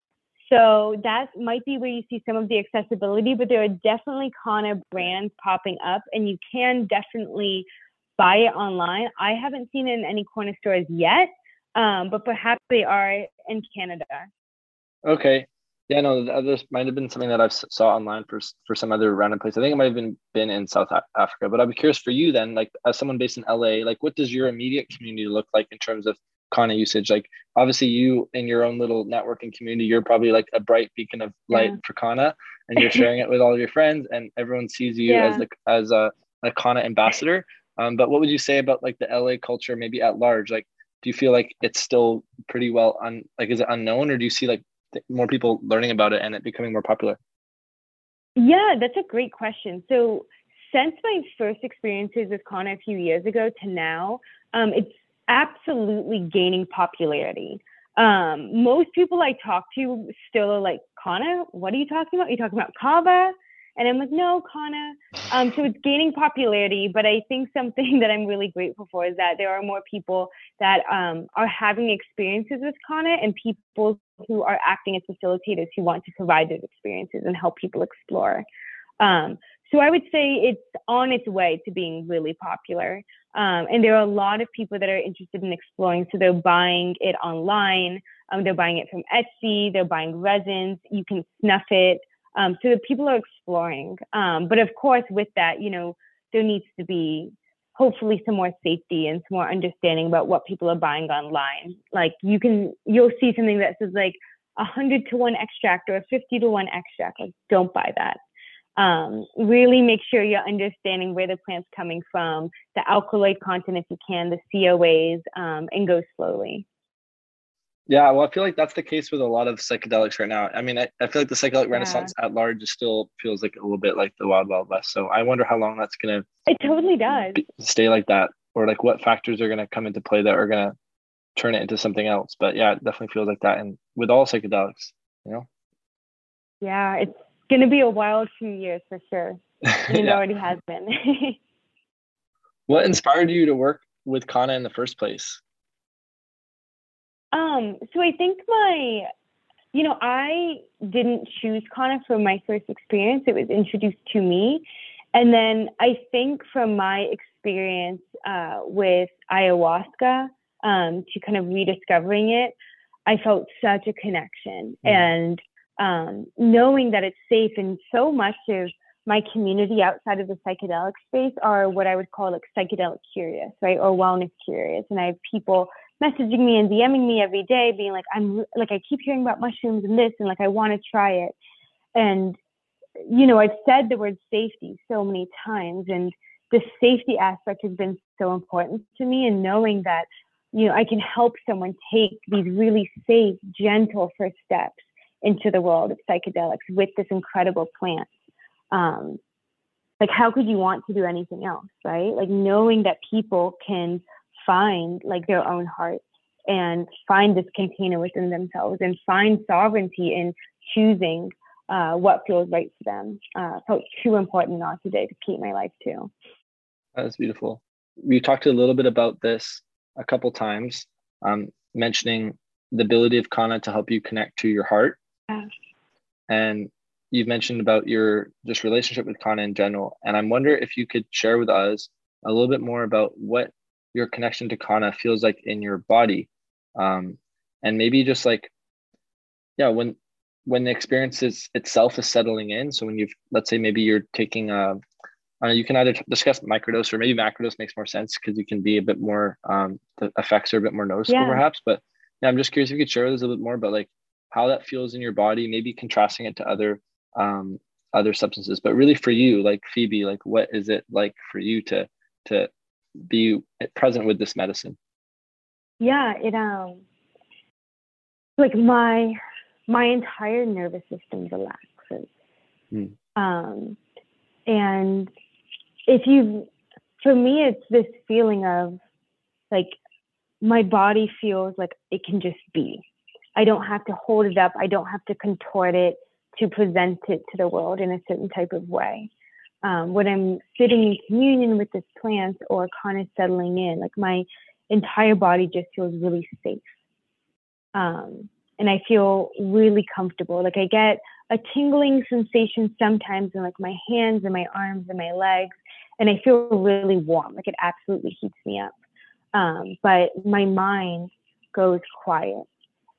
so that might be where you see some of the accessibility, but there are definitely Kanna brands popping up, and you can definitely buy it online. I haven't seen it in any corner stores yet, um, but perhaps they are in Canada. Okay. Yeah, no, this might have been something that I've saw online for for some other random place. I think it might have been been in South Africa, but I'd be curious for you then, like as someone based in LA, like what does your immediate community look like in terms of Kanna usage? Like obviously you in your own little networking community, you're probably like a bright beacon of light yeah. for Kanna, and you're sharing it with all of your friends, and everyone sees you yeah. as the as a, a Kanna ambassador. Um, but what would you say about like the LA culture, maybe at large? Like do you feel like it's still pretty well un like is it unknown or do you see like more people learning about it and it becoming more popular yeah that's a great question so since my first experiences with Kanna a few years ago to now um, it's absolutely gaining popularity. Um, most people I talk to still are like, kanna what are you talking about? Are you talking about kava? And I'm like, no, Kanna. Um, so it's gaining popularity, but I think something that I'm really grateful for is that there are more people that um, are having experiences with Kanna and people who are acting as facilitators who want to provide those experiences and help people explore. Um, so I would say it's on its way to being really popular. Um, and there are a lot of people that are interested in exploring. So they're buying it online. Um, they're buying it from Etsy. They're buying resins. You can snuff it. Um, so people are exploring. Um, but of course, with that, you know, there needs to be hopefully some more safety and some more understanding about what people are buying online. Like you can, you'll see something that says like a hundred to one extract or a 50 to one extract. Like don't buy that um, really make sure you're understanding where the plant's coming from, the alkaloid content if you can, the COAs, um, and go slowly. Yeah, well, I feel like that's the case with a lot of psychedelics right now. I mean, I, I feel like the psychedelic yeah. renaissance at large still feels like a little bit like the wild, wild west. So I wonder how long that's going to. It totally does. Stay like that, or like what factors are going to come into play that are going to turn it into something else. But yeah, it definitely feels like that. And with all psychedelics, you know? Yeah, it's going to be a wild few years for sure. It yeah. already has been. what inspired you to work with Kanna in the first place? Um, so I think my, you know, I didn't choose Kanna from my first experience. It was introduced to me. And then I think from my experience uh, with ayahuasca, um, to kind of rediscovering it, I felt such a connection. Mm. And um, knowing that it's safe and so much of my community outside of the psychedelic space are what I would call like psychedelic curious, right? Or wellness curious. And I have people messaging me and DMing me every day being like, I'm like, I keep hearing about mushrooms and this, and like, I want to try it. And, you know, I've said the word safety so many times, and the safety aspect has been so important to me. And knowing that, you know, I can help someone take these really safe, gentle first steps into the world of psychedelics with this incredible plant. Um, like, how could you want to do anything else, right? Like, knowing that people can find like their own heart and find this container within themselves and find sovereignty in choosing uh, what feels right for them uh, felt too important not today to keep my life too. That's beautiful. We talked a little bit about this a couple times, um, mentioning the ability of Kanna to help you connect to your heart and you've mentioned about your just relationship with Kanna in general. And I'm wondering if you could share with us a little bit more about what your connection to kanna feels like in your body. Um, and maybe just like, yeah, when when the experience is, itself is settling in. So when you've, let's say maybe you're taking a, uh, you can either discuss microdose or maybe macrodose makes more sense because you can be a bit more, um, the effects are a bit more noticeable yeah. perhaps. But yeah, I'm just curious if you could share with us a bit more about like how that feels in your body, maybe contrasting it to other um, other substances. But really, for you, like Phoebe, like what is it like for you to to be present with this medicine? Yeah, it um, like my my entire nervous system relaxes. Mm. Um, and if you, for me, it's this feeling of like my body feels like it can just be I don't have to hold it up. I don't have to contort it to present it to the world in a certain type of way. Um, when I'm sitting in communion with this plant or kind of settling in, like my entire body just feels really safe. Um, and I feel really comfortable. Like I get a tingling sensation sometimes in like my hands and my arms and my legs, and I feel really warm. Like it absolutely heats me up. Um, but my mind goes quiet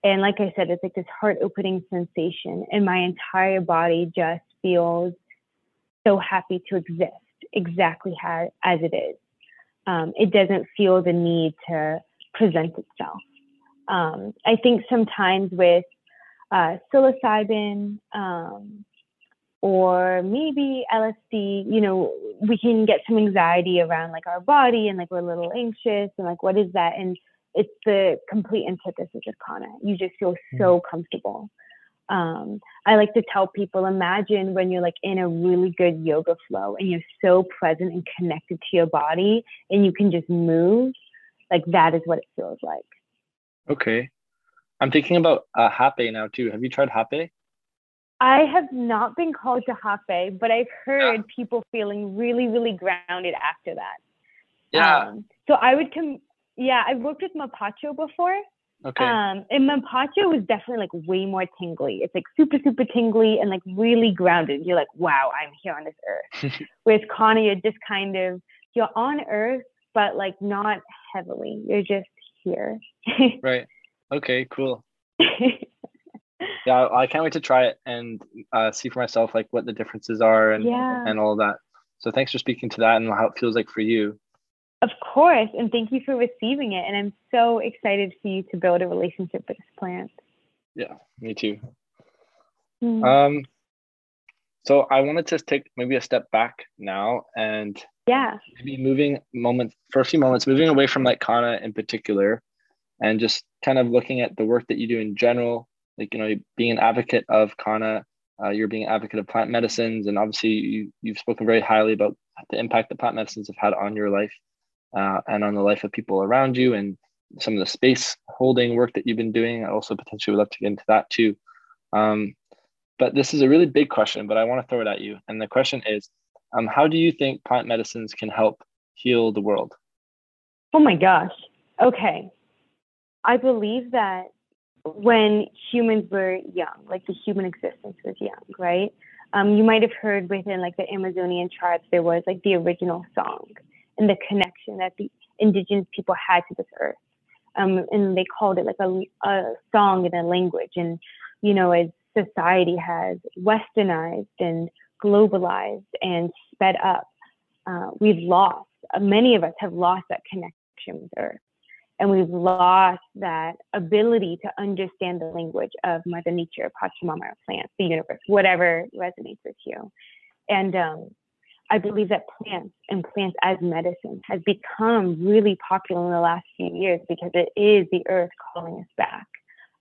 and like I said, it's like this heart opening sensation, and my entire body just feels so happy to exist exactly how, as it is. Um, it doesn't feel the need to present itself. Um, I think sometimes with uh, psilocybin um, or maybe LSD, you know, we can get some anxiety around like our body and like we're a little anxious and like what is that? And it's the complete antithesis of Kanna. You just feel hmm. so comfortable. Um, I like to tell people imagine when you're like in a really good yoga flow and you're so present and connected to your body and you can just move. like that is what it feels like. Okay. I'm thinking about uh, hape now too. Have you tried hape? I have not been called to hape, but I've heard yeah. people feeling really, really grounded after that. Yeah. Um, so I would come. Yeah, I've worked with Mapacho before. Okay. Um, and Mapacho was definitely like way more tingly. It's like super, super tingly and like really grounded. You're like, wow, I'm here on this earth. Whereas Kanna, you're just kind of you're on earth, but like not heavily. You're just here. right. Okay. Cool. yeah, I can't wait to try it and uh, see for myself like what the differences are and yeah. and all that. So thanks for speaking to that and how it feels like for you. Of course, and thank you for receiving it. And I'm so excited for you to build a relationship with this plant. Yeah, me too. Mm. Um, so I wanted to take maybe a step back now and yeah, maybe moving moments for a few moments, moving away from like Kanna in particular, and just kind of looking at the work that you do in general like you know being an advocate of Kanna, uh, you're being an advocate of plant medicines, and obviously you you've spoken very highly about the impact that plant medicines have had on your life uh, and on the life of people around you, and some of the space holding work that you've been doing. I also potentially would love to get into that too. Um, but this is a really big question, but I want to throw it at you. And the question is, um, how do you think plant medicines can help heal the world? Oh my gosh. Okay. I believe that when humans were young, like the human existence was young, right? Um, you might have heard within like the Amazonian tribes, there was like the original song and the connection that the indigenous people had to this earth. Um, and they called it like a, a song and a language. And, you know, as society has westernized and globalized and sped up, uh, we've lost, uh, many of us have lost that connection with earth and we've lost that ability to understand the language of Mother Nature, Pachamama, plants, the universe, whatever resonates with you. And um, I believe that plants and plants as medicine has become really popular in the last few years because it is the earth calling us back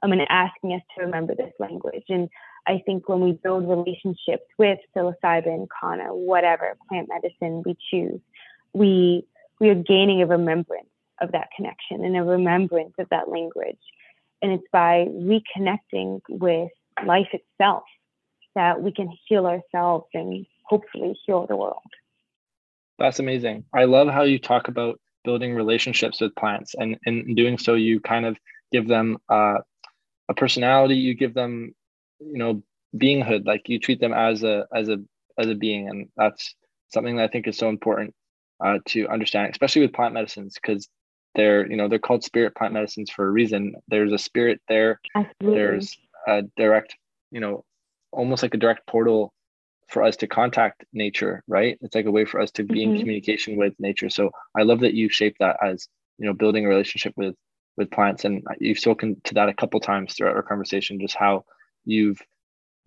um, and asking us to remember this language. And I think when we build relationships with psilocybin, kanna, whatever plant medicine we choose, we we are gaining a remembrance of that connection and a remembrance of that language. And it's by reconnecting with life itself that we can heal ourselves and hopefully heal the world. That's amazing. I love how you talk about building relationships with plants, and in doing so, you kind of give them uh, a personality. You give them, you know, beinghood. Like you treat them as a as a as a being, and that's something that I think is so important uh, to understand, especially with plant medicines, because they're you know they're called spirit plant medicines for a reason there's a spirit there Absolutely. there's a direct you know almost like a direct portal for us to contact nature right it's like a way for us to be mm-hmm. in communication with nature so i love that you shape that as you know building a relationship with with plants and you've spoken to that a couple times throughout our conversation just how you've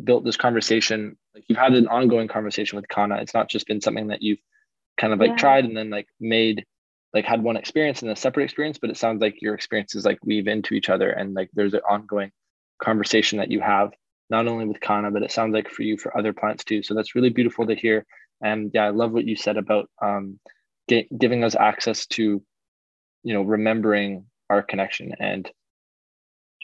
built this conversation like you've had an ongoing conversation with Kanna. it's not just been something that you've kind of like yeah. tried and then like made like had one experience and a separate experience, but it sounds like your experiences like weave into each other and like there's an ongoing conversation that you have not only with Kanna, but it sounds like for you for other plants too. So that's really beautiful to hear. And yeah, I love what you said about um, get, giving us access to, you know, remembering our connection and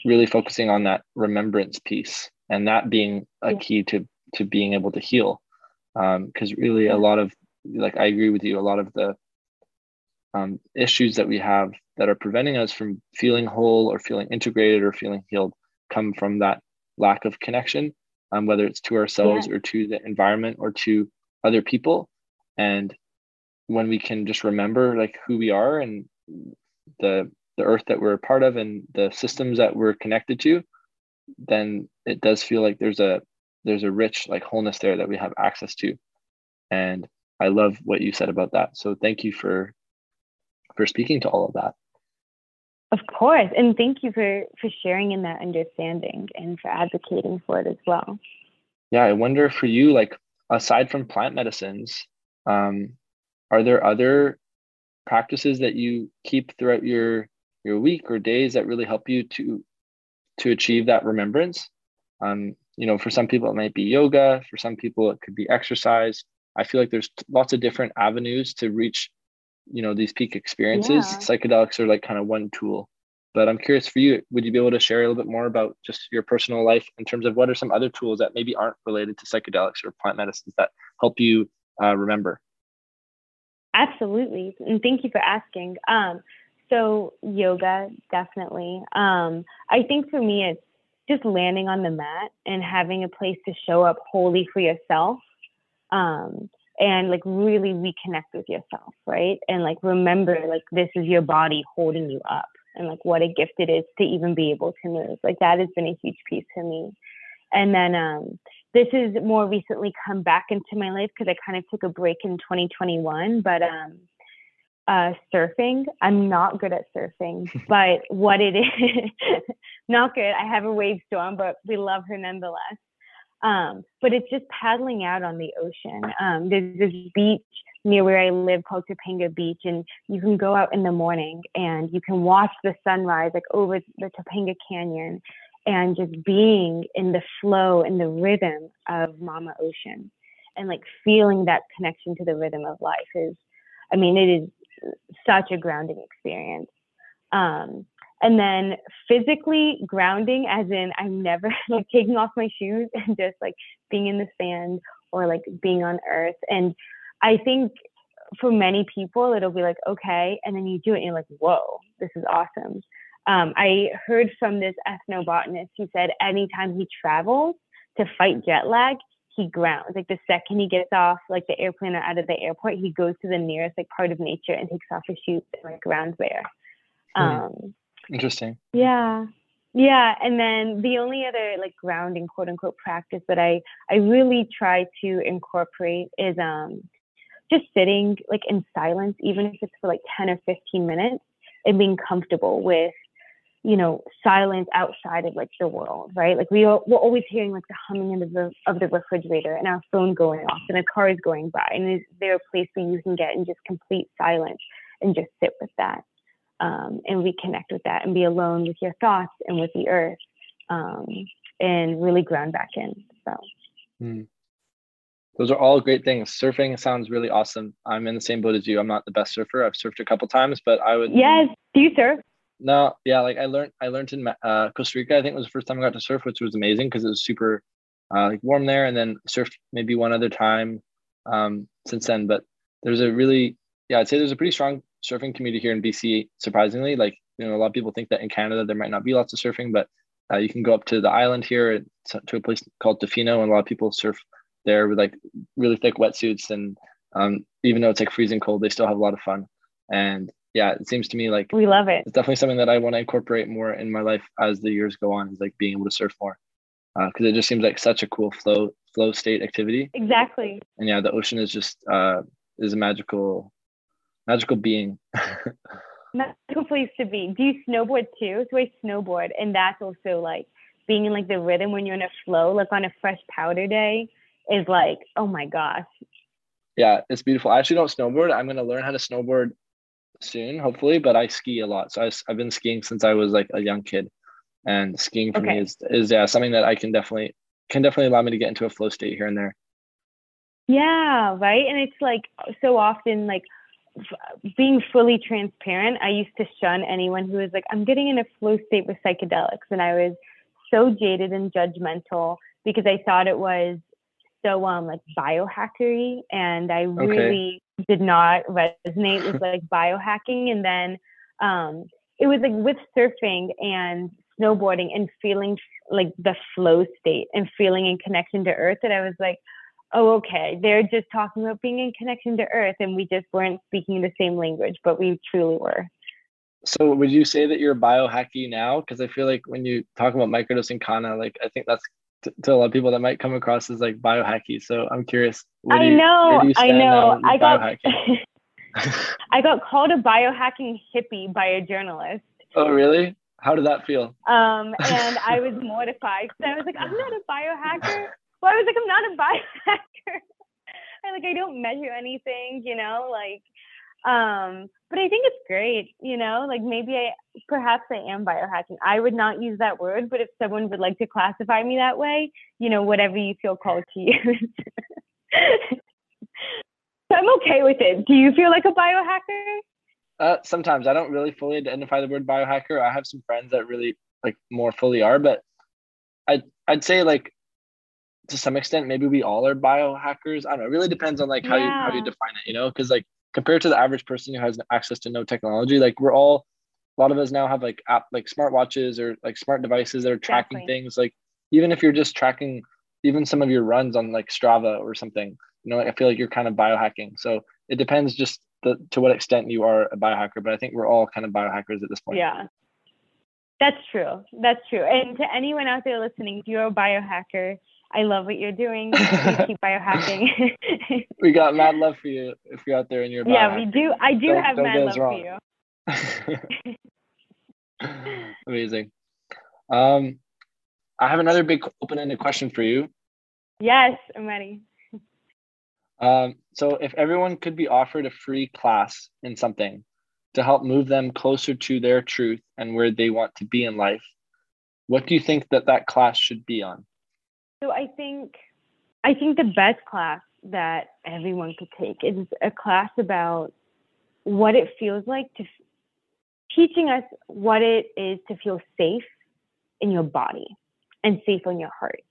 really focusing on that remembrance piece and that being a yeah. key to to being able to heal. Because um, really, a lot of like I agree with you, a lot of the um, issues that we have that are preventing us from feeling whole or feeling integrated or feeling healed come from that lack of connection, um, whether it's to ourselves yeah. or to the environment or to other people. And when we can just remember like who we are and the the earth that we're a part of and the systems that we're connected to, then it does feel like there's a there's a rich like wholeness there that we have access to. And I love what you said about that. So thank you for for speaking to all of that. Of course. And thank you for, for sharing in that understanding and for advocating for it as well. Yeah, I wonder for you, like aside from plant medicines, um, are there other practices that you keep throughout your your week or days that really help you to to achieve that remembrance? Um, you know, for some people it might be yoga, for some people it could be exercise. I feel like there's lots of different avenues to reach you know these peak experiences yeah. psychedelics are like kind of one tool. But i'm curious for you would you be able to share a little bit more about just your personal life in terms of what are some other tools that maybe aren't related to psychedelics or plant medicines that help you uh, remember? Absolutely and thank you for asking. Um, so yoga definitely. Um, i think for me it's just landing on the mat and having a place to show up wholly for yourself. Um, and like really reconnect with yourself, right? And like remember, like this is your body holding you up, and like what a gift it is to even be able to move. Like that has been a huge piece for me. And then um, this has more recently come back into my life because I kind of took a break in 2021, but um, uh, surfing. I'm not good at surfing, but what it is, not good. I have a Wavestorm, but we love her nonetheless. Um, but it's just paddling out on the ocean. Um, there's this beach near where I live called Topanga Beach, and you can go out in the morning and you can watch the sunrise like over the Topanga Canyon, and just being in the flow and the rhythm of Mama Ocean, and like feeling that connection to the rhythm of life is, I mean, it is such a grounding experience. Um, and then physically grounding as in i'm never like taking off my shoes and just like being in the sand or like being on earth. And i think for many people it'll be like okay and then you do it and you're like whoa this is awesome. Um, i heard from this ethnobotanist who said anytime he travels to fight jet lag he grounds. Like the second he gets off like the airplane or out of the airport he goes to the nearest like part of nature and takes off his shoes and like grounds there. Hmm. um, Interesting. Yeah. Yeah, and then the only other like grounding quote unquote practice that I I really try to incorporate is um just sitting like in silence even if it's for like 10 or 15 minutes and being comfortable with you know silence outside of like the world right like we are, we're always hearing like the humming of the of the refrigerator and our phone going off and a car is going by and is there a place where you can get in just complete silence and just sit with that um, and reconnect with that and be alone with your thoughts and with the earth um, and really ground back in. So, mm. those are all great things. Surfing sounds really awesome. I'm in the same boat as you. I'm not the best surfer. I've surfed a couple times, but I would. Yes. Do you surf? No, yeah, like I learned, I learned in uh, Costa Rica. I think it was the first time I got to surf, which was amazing because it was super uh, like warm there. And then surfed maybe one other time um, since then. But there's a really, yeah, I'd say there's a pretty strong surfing community here in BC. Surprisingly, like you know, a lot of people think that in Canada there might not be lots of surfing, but uh, you can go up to the island here to a place called Tofino, and a lot of people surf there with like really thick wetsuits, and um, even though it's like freezing cold, they still have a lot of fun. And yeah, it seems to me like we love it. It's definitely something that I want to incorporate more in my life as the years go on. Is like being able to surf more because uh, it just seems like such a cool flow flow state activity. Exactly. And yeah, the ocean is just uh, is a magical magical being. magical place to be. Do you snowboard too? So I snowboard, and that's also like being in like the rhythm when you're in a flow, like on a fresh powder day, is like, oh my gosh. Yeah, it's beautiful. I actually don't snowboard. I'm gonna learn how to snowboard soon, hopefully. But I ski a lot, so I, have been skiing since I was like a young kid, and skiing for okay. me is is yeah something that I can definitely can definitely allow me to get into a flow state here and there. Yeah, right. And it's like so often like being fully transparent, I used to shun anyone who was like, I'm getting in a flow state with psychedelics. And I was so jaded and judgmental because I thought it was so um like biohackery and I okay. really did not resonate with like biohacking. And then um it was like with surfing and snowboarding and feeling like the flow state and feeling in connection to earth that I was like, oh, okay, they're just talking about being in connection to Earth, and we just weren't speaking the same language, but we truly were. So, would you say that you're biohacky now? Because I feel like when you talk about microdosing kanna, like I think that's to, to, a lot of people that might come across as like biohacky. So, I'm curious. I you, know, I know. I got I got called a biohacking hippie by a journalist. Oh, really? How did that feel? Um, and I was mortified. So I was like, I'm not a biohacker. Well, I was like, I'm not a biohacker. I like I don't measure anything, you know, like um but I think it's great, you know, like maybe I perhaps I am biohacking. I would not use that word, but if someone would like to classify me that way, you know, whatever you feel called to use. I'm okay with it. Do you feel like a biohacker? Uh, sometimes I don't really fully identify the word biohacker. I have some friends that really like more fully are, but I'd I'd say like to some extent maybe we all are biohackers. I don't know. It really depends on like how yeah. you how you define it, you know, because like compared to the average person who has access to no technology, like we're all a lot of us now have like app like smartwatches or like smart devices that are tracking exactly. things. Like even if you're just tracking even some of your runs on like Strava or something, you know, I feel like you're kind of biohacking. So it depends just the, to what extent you are a biohacker, but I think we're all kind of biohackers at this point. Yeah. That's true. That's true. And to anyone out there listening, if you're a biohacker, I love what you're doing. keep biohacking. we got mad love for you if you're out there and you're Yeah, we do. I do don't, have don't mad love wrong. for you. Amazing. Um, I have another big open-ended question for you. Yes, I'm ready. Um, so if everyone could be offered a free class in something to help move them closer to their truth and where they want to be in life, what do you think that that class should be on? So I think I think the best class that everyone could take is a class about what it feels like to teaching us what it is to feel safe in your body and safe on your heart.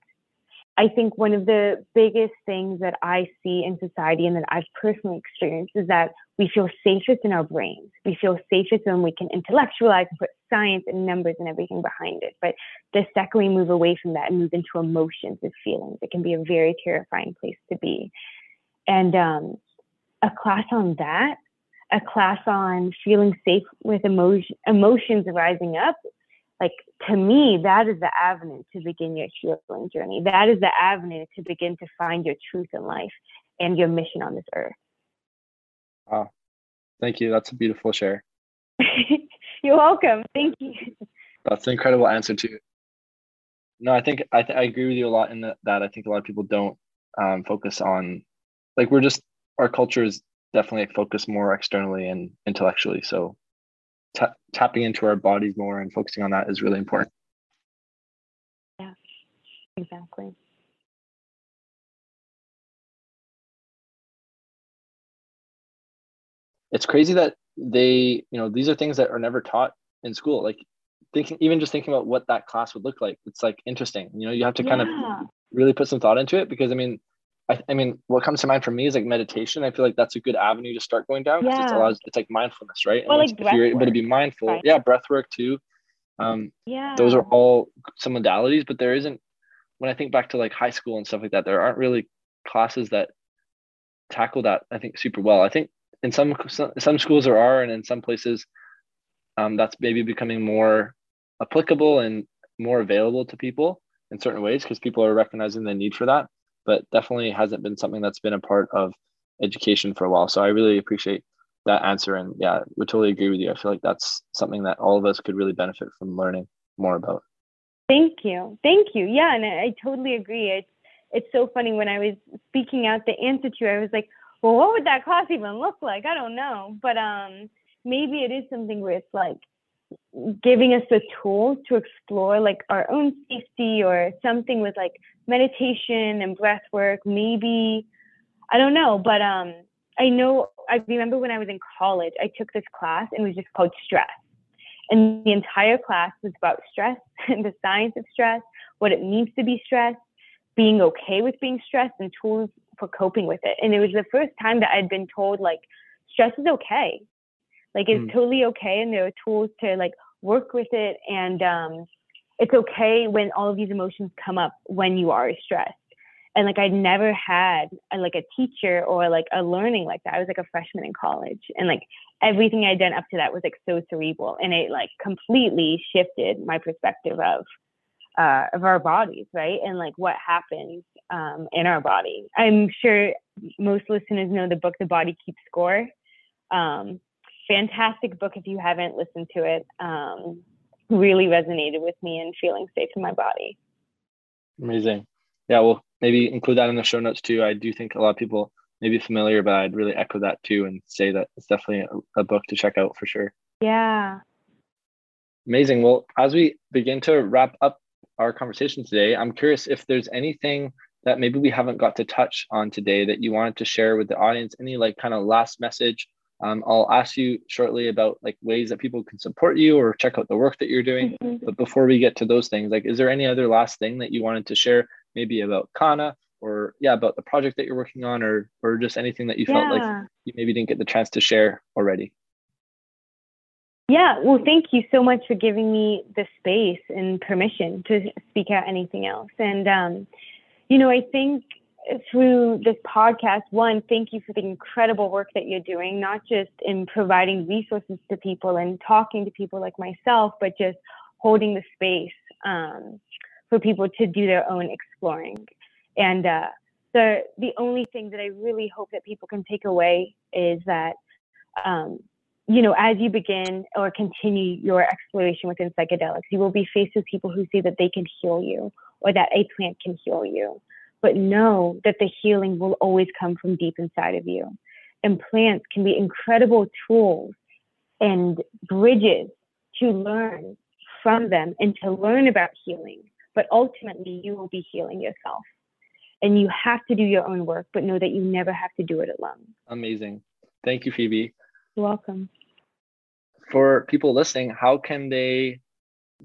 I think one of the biggest things that I see in society and that I've personally experienced is that we feel safest in our brains. We feel safest when we can intellectualize and put science and numbers and everything behind it. But the second we move away from that and move into emotions and feelings, it can be a very terrifying place to be. And um, a class on that, a class on feeling safe with emotion, emotions rising up like to me that is the avenue to begin your healing journey that is the avenue to begin to find your truth in life and your mission on this earth wow. Thank you. That's a beautiful share. You're welcome. Thank you. That's an incredible answer too. No i think i, th- I agree with you a lot in the, that i think a lot of people don't um, focus on like we're just our culture is definitely focused more externally and intellectually. So t- tapping into our bodies more and focusing on that is really important. Yeah, exactly. It's crazy that they, you know, these are things that are never taught in school. Like thinking, even just thinking about what that class would look like, it's like interesting. You know, you have to kind of really put some thought into it because I mean, I, I, mean, what comes to mind for me is like meditation. I feel like that's a good avenue to start going down because yeah. it allows it's like mindfulness, right? Well, like if you're able to be mindful, right. yeah, breath work too. Um, yeah, those are all some modalities, but there isn't. When I think back to like high school and stuff like that, there aren't really classes that tackle that. I think super well. I think in some some, schools there are, and in some places, um, that's maybe becoming more applicable and more available to people in certain ways because people are recognizing the need for that but definitely hasn't been something that's been a part of education for a while. So I really appreciate that answer. And yeah, would totally agree with you. I feel like that's something that all of us could really benefit from learning more about. Thank you. Thank you. Yeah, and I, totally agree. It's it's so funny when I was speaking out the answer to, I was like, well, what would that class even look like? I don't know. But um maybe it is something where it's like giving us the tools to explore like our own safety or something with like meditation and breath work maybe i don't know but um i know i remember when i was in college i took this class and it was just called stress and the entire class was about stress and the science of stress what it means to be stressed being okay with being stressed and tools for coping with it and it was the first time that i'd been told like stress is okay like it's mm. totally okay, and there are tools to like work with it, and um, it's okay when all of these emotions come up when you are stressed. And like I'd never had a, like a teacher or like a learning like that. I was like a freshman in college, and like everything I'd done up to that was like so cerebral, and it like completely shifted my perspective of uh, of our bodies, right? And like what happens um, in our body. I'm sure most listeners know the book The Body Keeps Score. Um, fantastic book if you haven't listened to it. Um, really resonated with me and feeling safe in my body. Amazing. Yeah, well, maybe include that in the show notes too. I do think a lot of people may be familiar, but I'd really echo that too and say that it's definitely a, a book to check out for sure. Yeah. Amazing. Well, as we begin to wrap up our conversation today, I'm curious if there's anything that maybe we haven't got to touch on today that you wanted to share with the audience? Any like kind of last message? Um, I'll ask you shortly about like ways that people can support you or check out the work that you're doing. Mm-hmm. But before we get to those things, like, is there any other last thing that you wanted to share, maybe about Kanna or yeah, about the project that you're working on, or or just anything that you felt like you maybe didn't get the chance to share already? Yeah, well, thank you so much for giving me the space and permission to speak out anything else. And, um, you know, I think through this podcast, one, thank you for the incredible work that you're doing, not just in providing resources to people and talking to people like myself, but just holding the space um, for people to do their own exploring. And uh, the the only thing that I really hope that people can take away is that um, you know, as you begin or continue your exploration within psychedelics, you will be faced with people who say that they can heal you or that a plant can heal you. But know that the healing will always come from deep inside of you. And plants can be incredible tools and bridges to learn from them and to learn about healing. But ultimately, you will be healing yourself. And you have to do your own work, but know that you never have to do it alone. Amazing. Thank you, Phoebe. You're welcome for people listening, how can they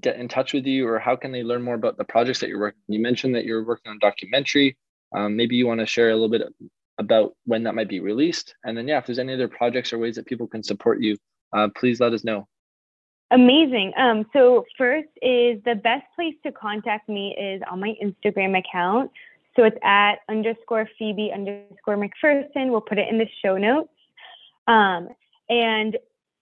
get in touch with you or how can they learn more about the projects that you're working you mentioned that you're working on documentary. Um, maybe you want to share a little bit about when that might be released. And then yeah if there's any other projects or ways that people can support you uh, please let us know. Amazing. Um, so first is the best place to contact me is on my instagram account. So it's at underscore phoebe underscore mcpherson. We'll put it in the show notes. Um, and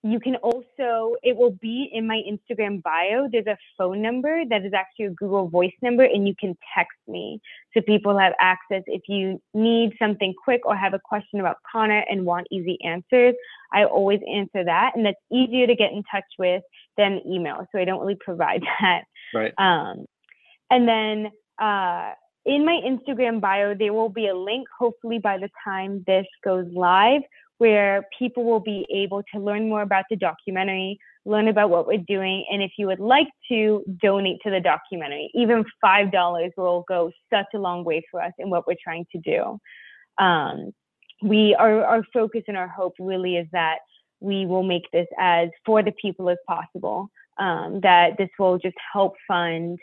you can also, it will be in my Instagram bio. There's a phone number that is actually a Google Voice number, and you can text me. So people have access. If you need something quick or have a question about Kanna and want easy answers, I always answer that. And that's easier to get in touch with than email. So I don't really provide that. Right. Um, and then, uh, in my Instagram bio, there will be a link, hopefully by the time this goes live, where people will be able to learn more about the documentary, learn about what we're doing, and if you would like to donate to the documentary, even $5 will go such a long way for us in what we're trying to do. Um, we our, our focus and our hope really is that we will make this as for the people as possible. Um, that this will just help fund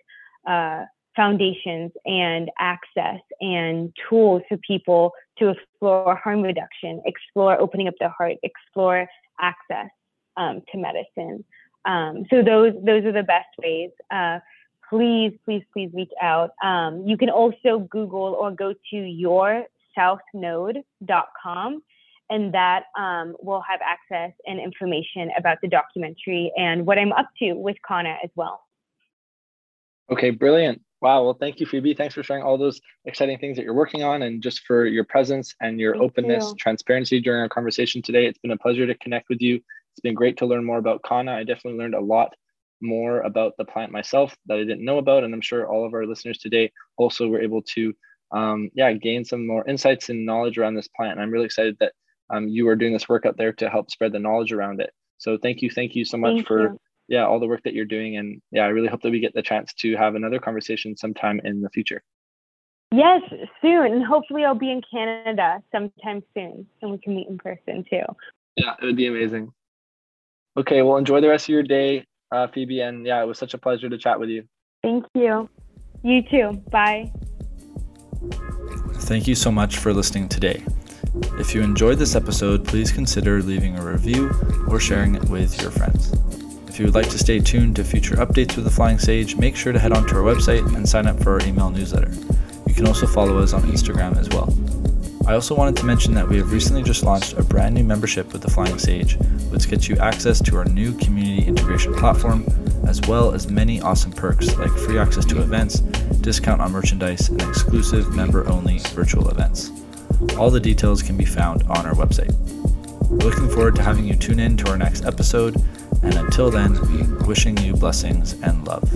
uh, foundations and access and tools for people to explore harm reduction, explore opening up the heart, explore access um, to medicine. Um, so those those are the best ways. Uh, please, please, please reach out. Um, you can also Google or go to yoursouthnode.com, and that um, will have access and information about the documentary and what I'm up to with Kanna as well. Okay, brilliant. Wow. Well, thank you, Phoebe. Thanks for sharing all those exciting things that you're working on and just for your presence and your thank openness, you. transparency during our conversation today. It's been a pleasure to connect with you. It's been great to learn more about Kanna. I definitely learned a lot more about the plant myself that I didn't know about. And I'm sure all of our listeners today also were able to, um, yeah, gain some more insights and knowledge around this plant. And I'm really excited that um, you are doing this work out there to help spread the knowledge around it. So thank you. Thank you so much thank for. You yeah, all the work that you're doing. And yeah, I really hope that we get the chance to have another conversation sometime in the future. Yes, soon. And hopefully I'll be in Canada sometime soon and we can meet in person too. Yeah, it would be amazing. Okay, well, enjoy the rest of your day, uh, Phoebe. And yeah, it was such a pleasure to chat with you. Thank you. You too. Bye. Thank you so much for listening today. If you enjoyed this episode, please consider leaving a review or sharing it with your friends. If you would like to stay tuned to future updates with the Flying Sage, make sure to head onto our website and sign up for our email newsletter. You can also follow us on Instagram as well. I also wanted to mention that we have recently just launched a brand new membership with the Flying Sage, which gets you access to our new community integration platform, as well as many awesome perks like free access to events, discount on merchandise, and exclusive member only virtual events. All the details can be found on our website. We're looking forward to having you tune in to our next episode and until then, wishing you blessings and love.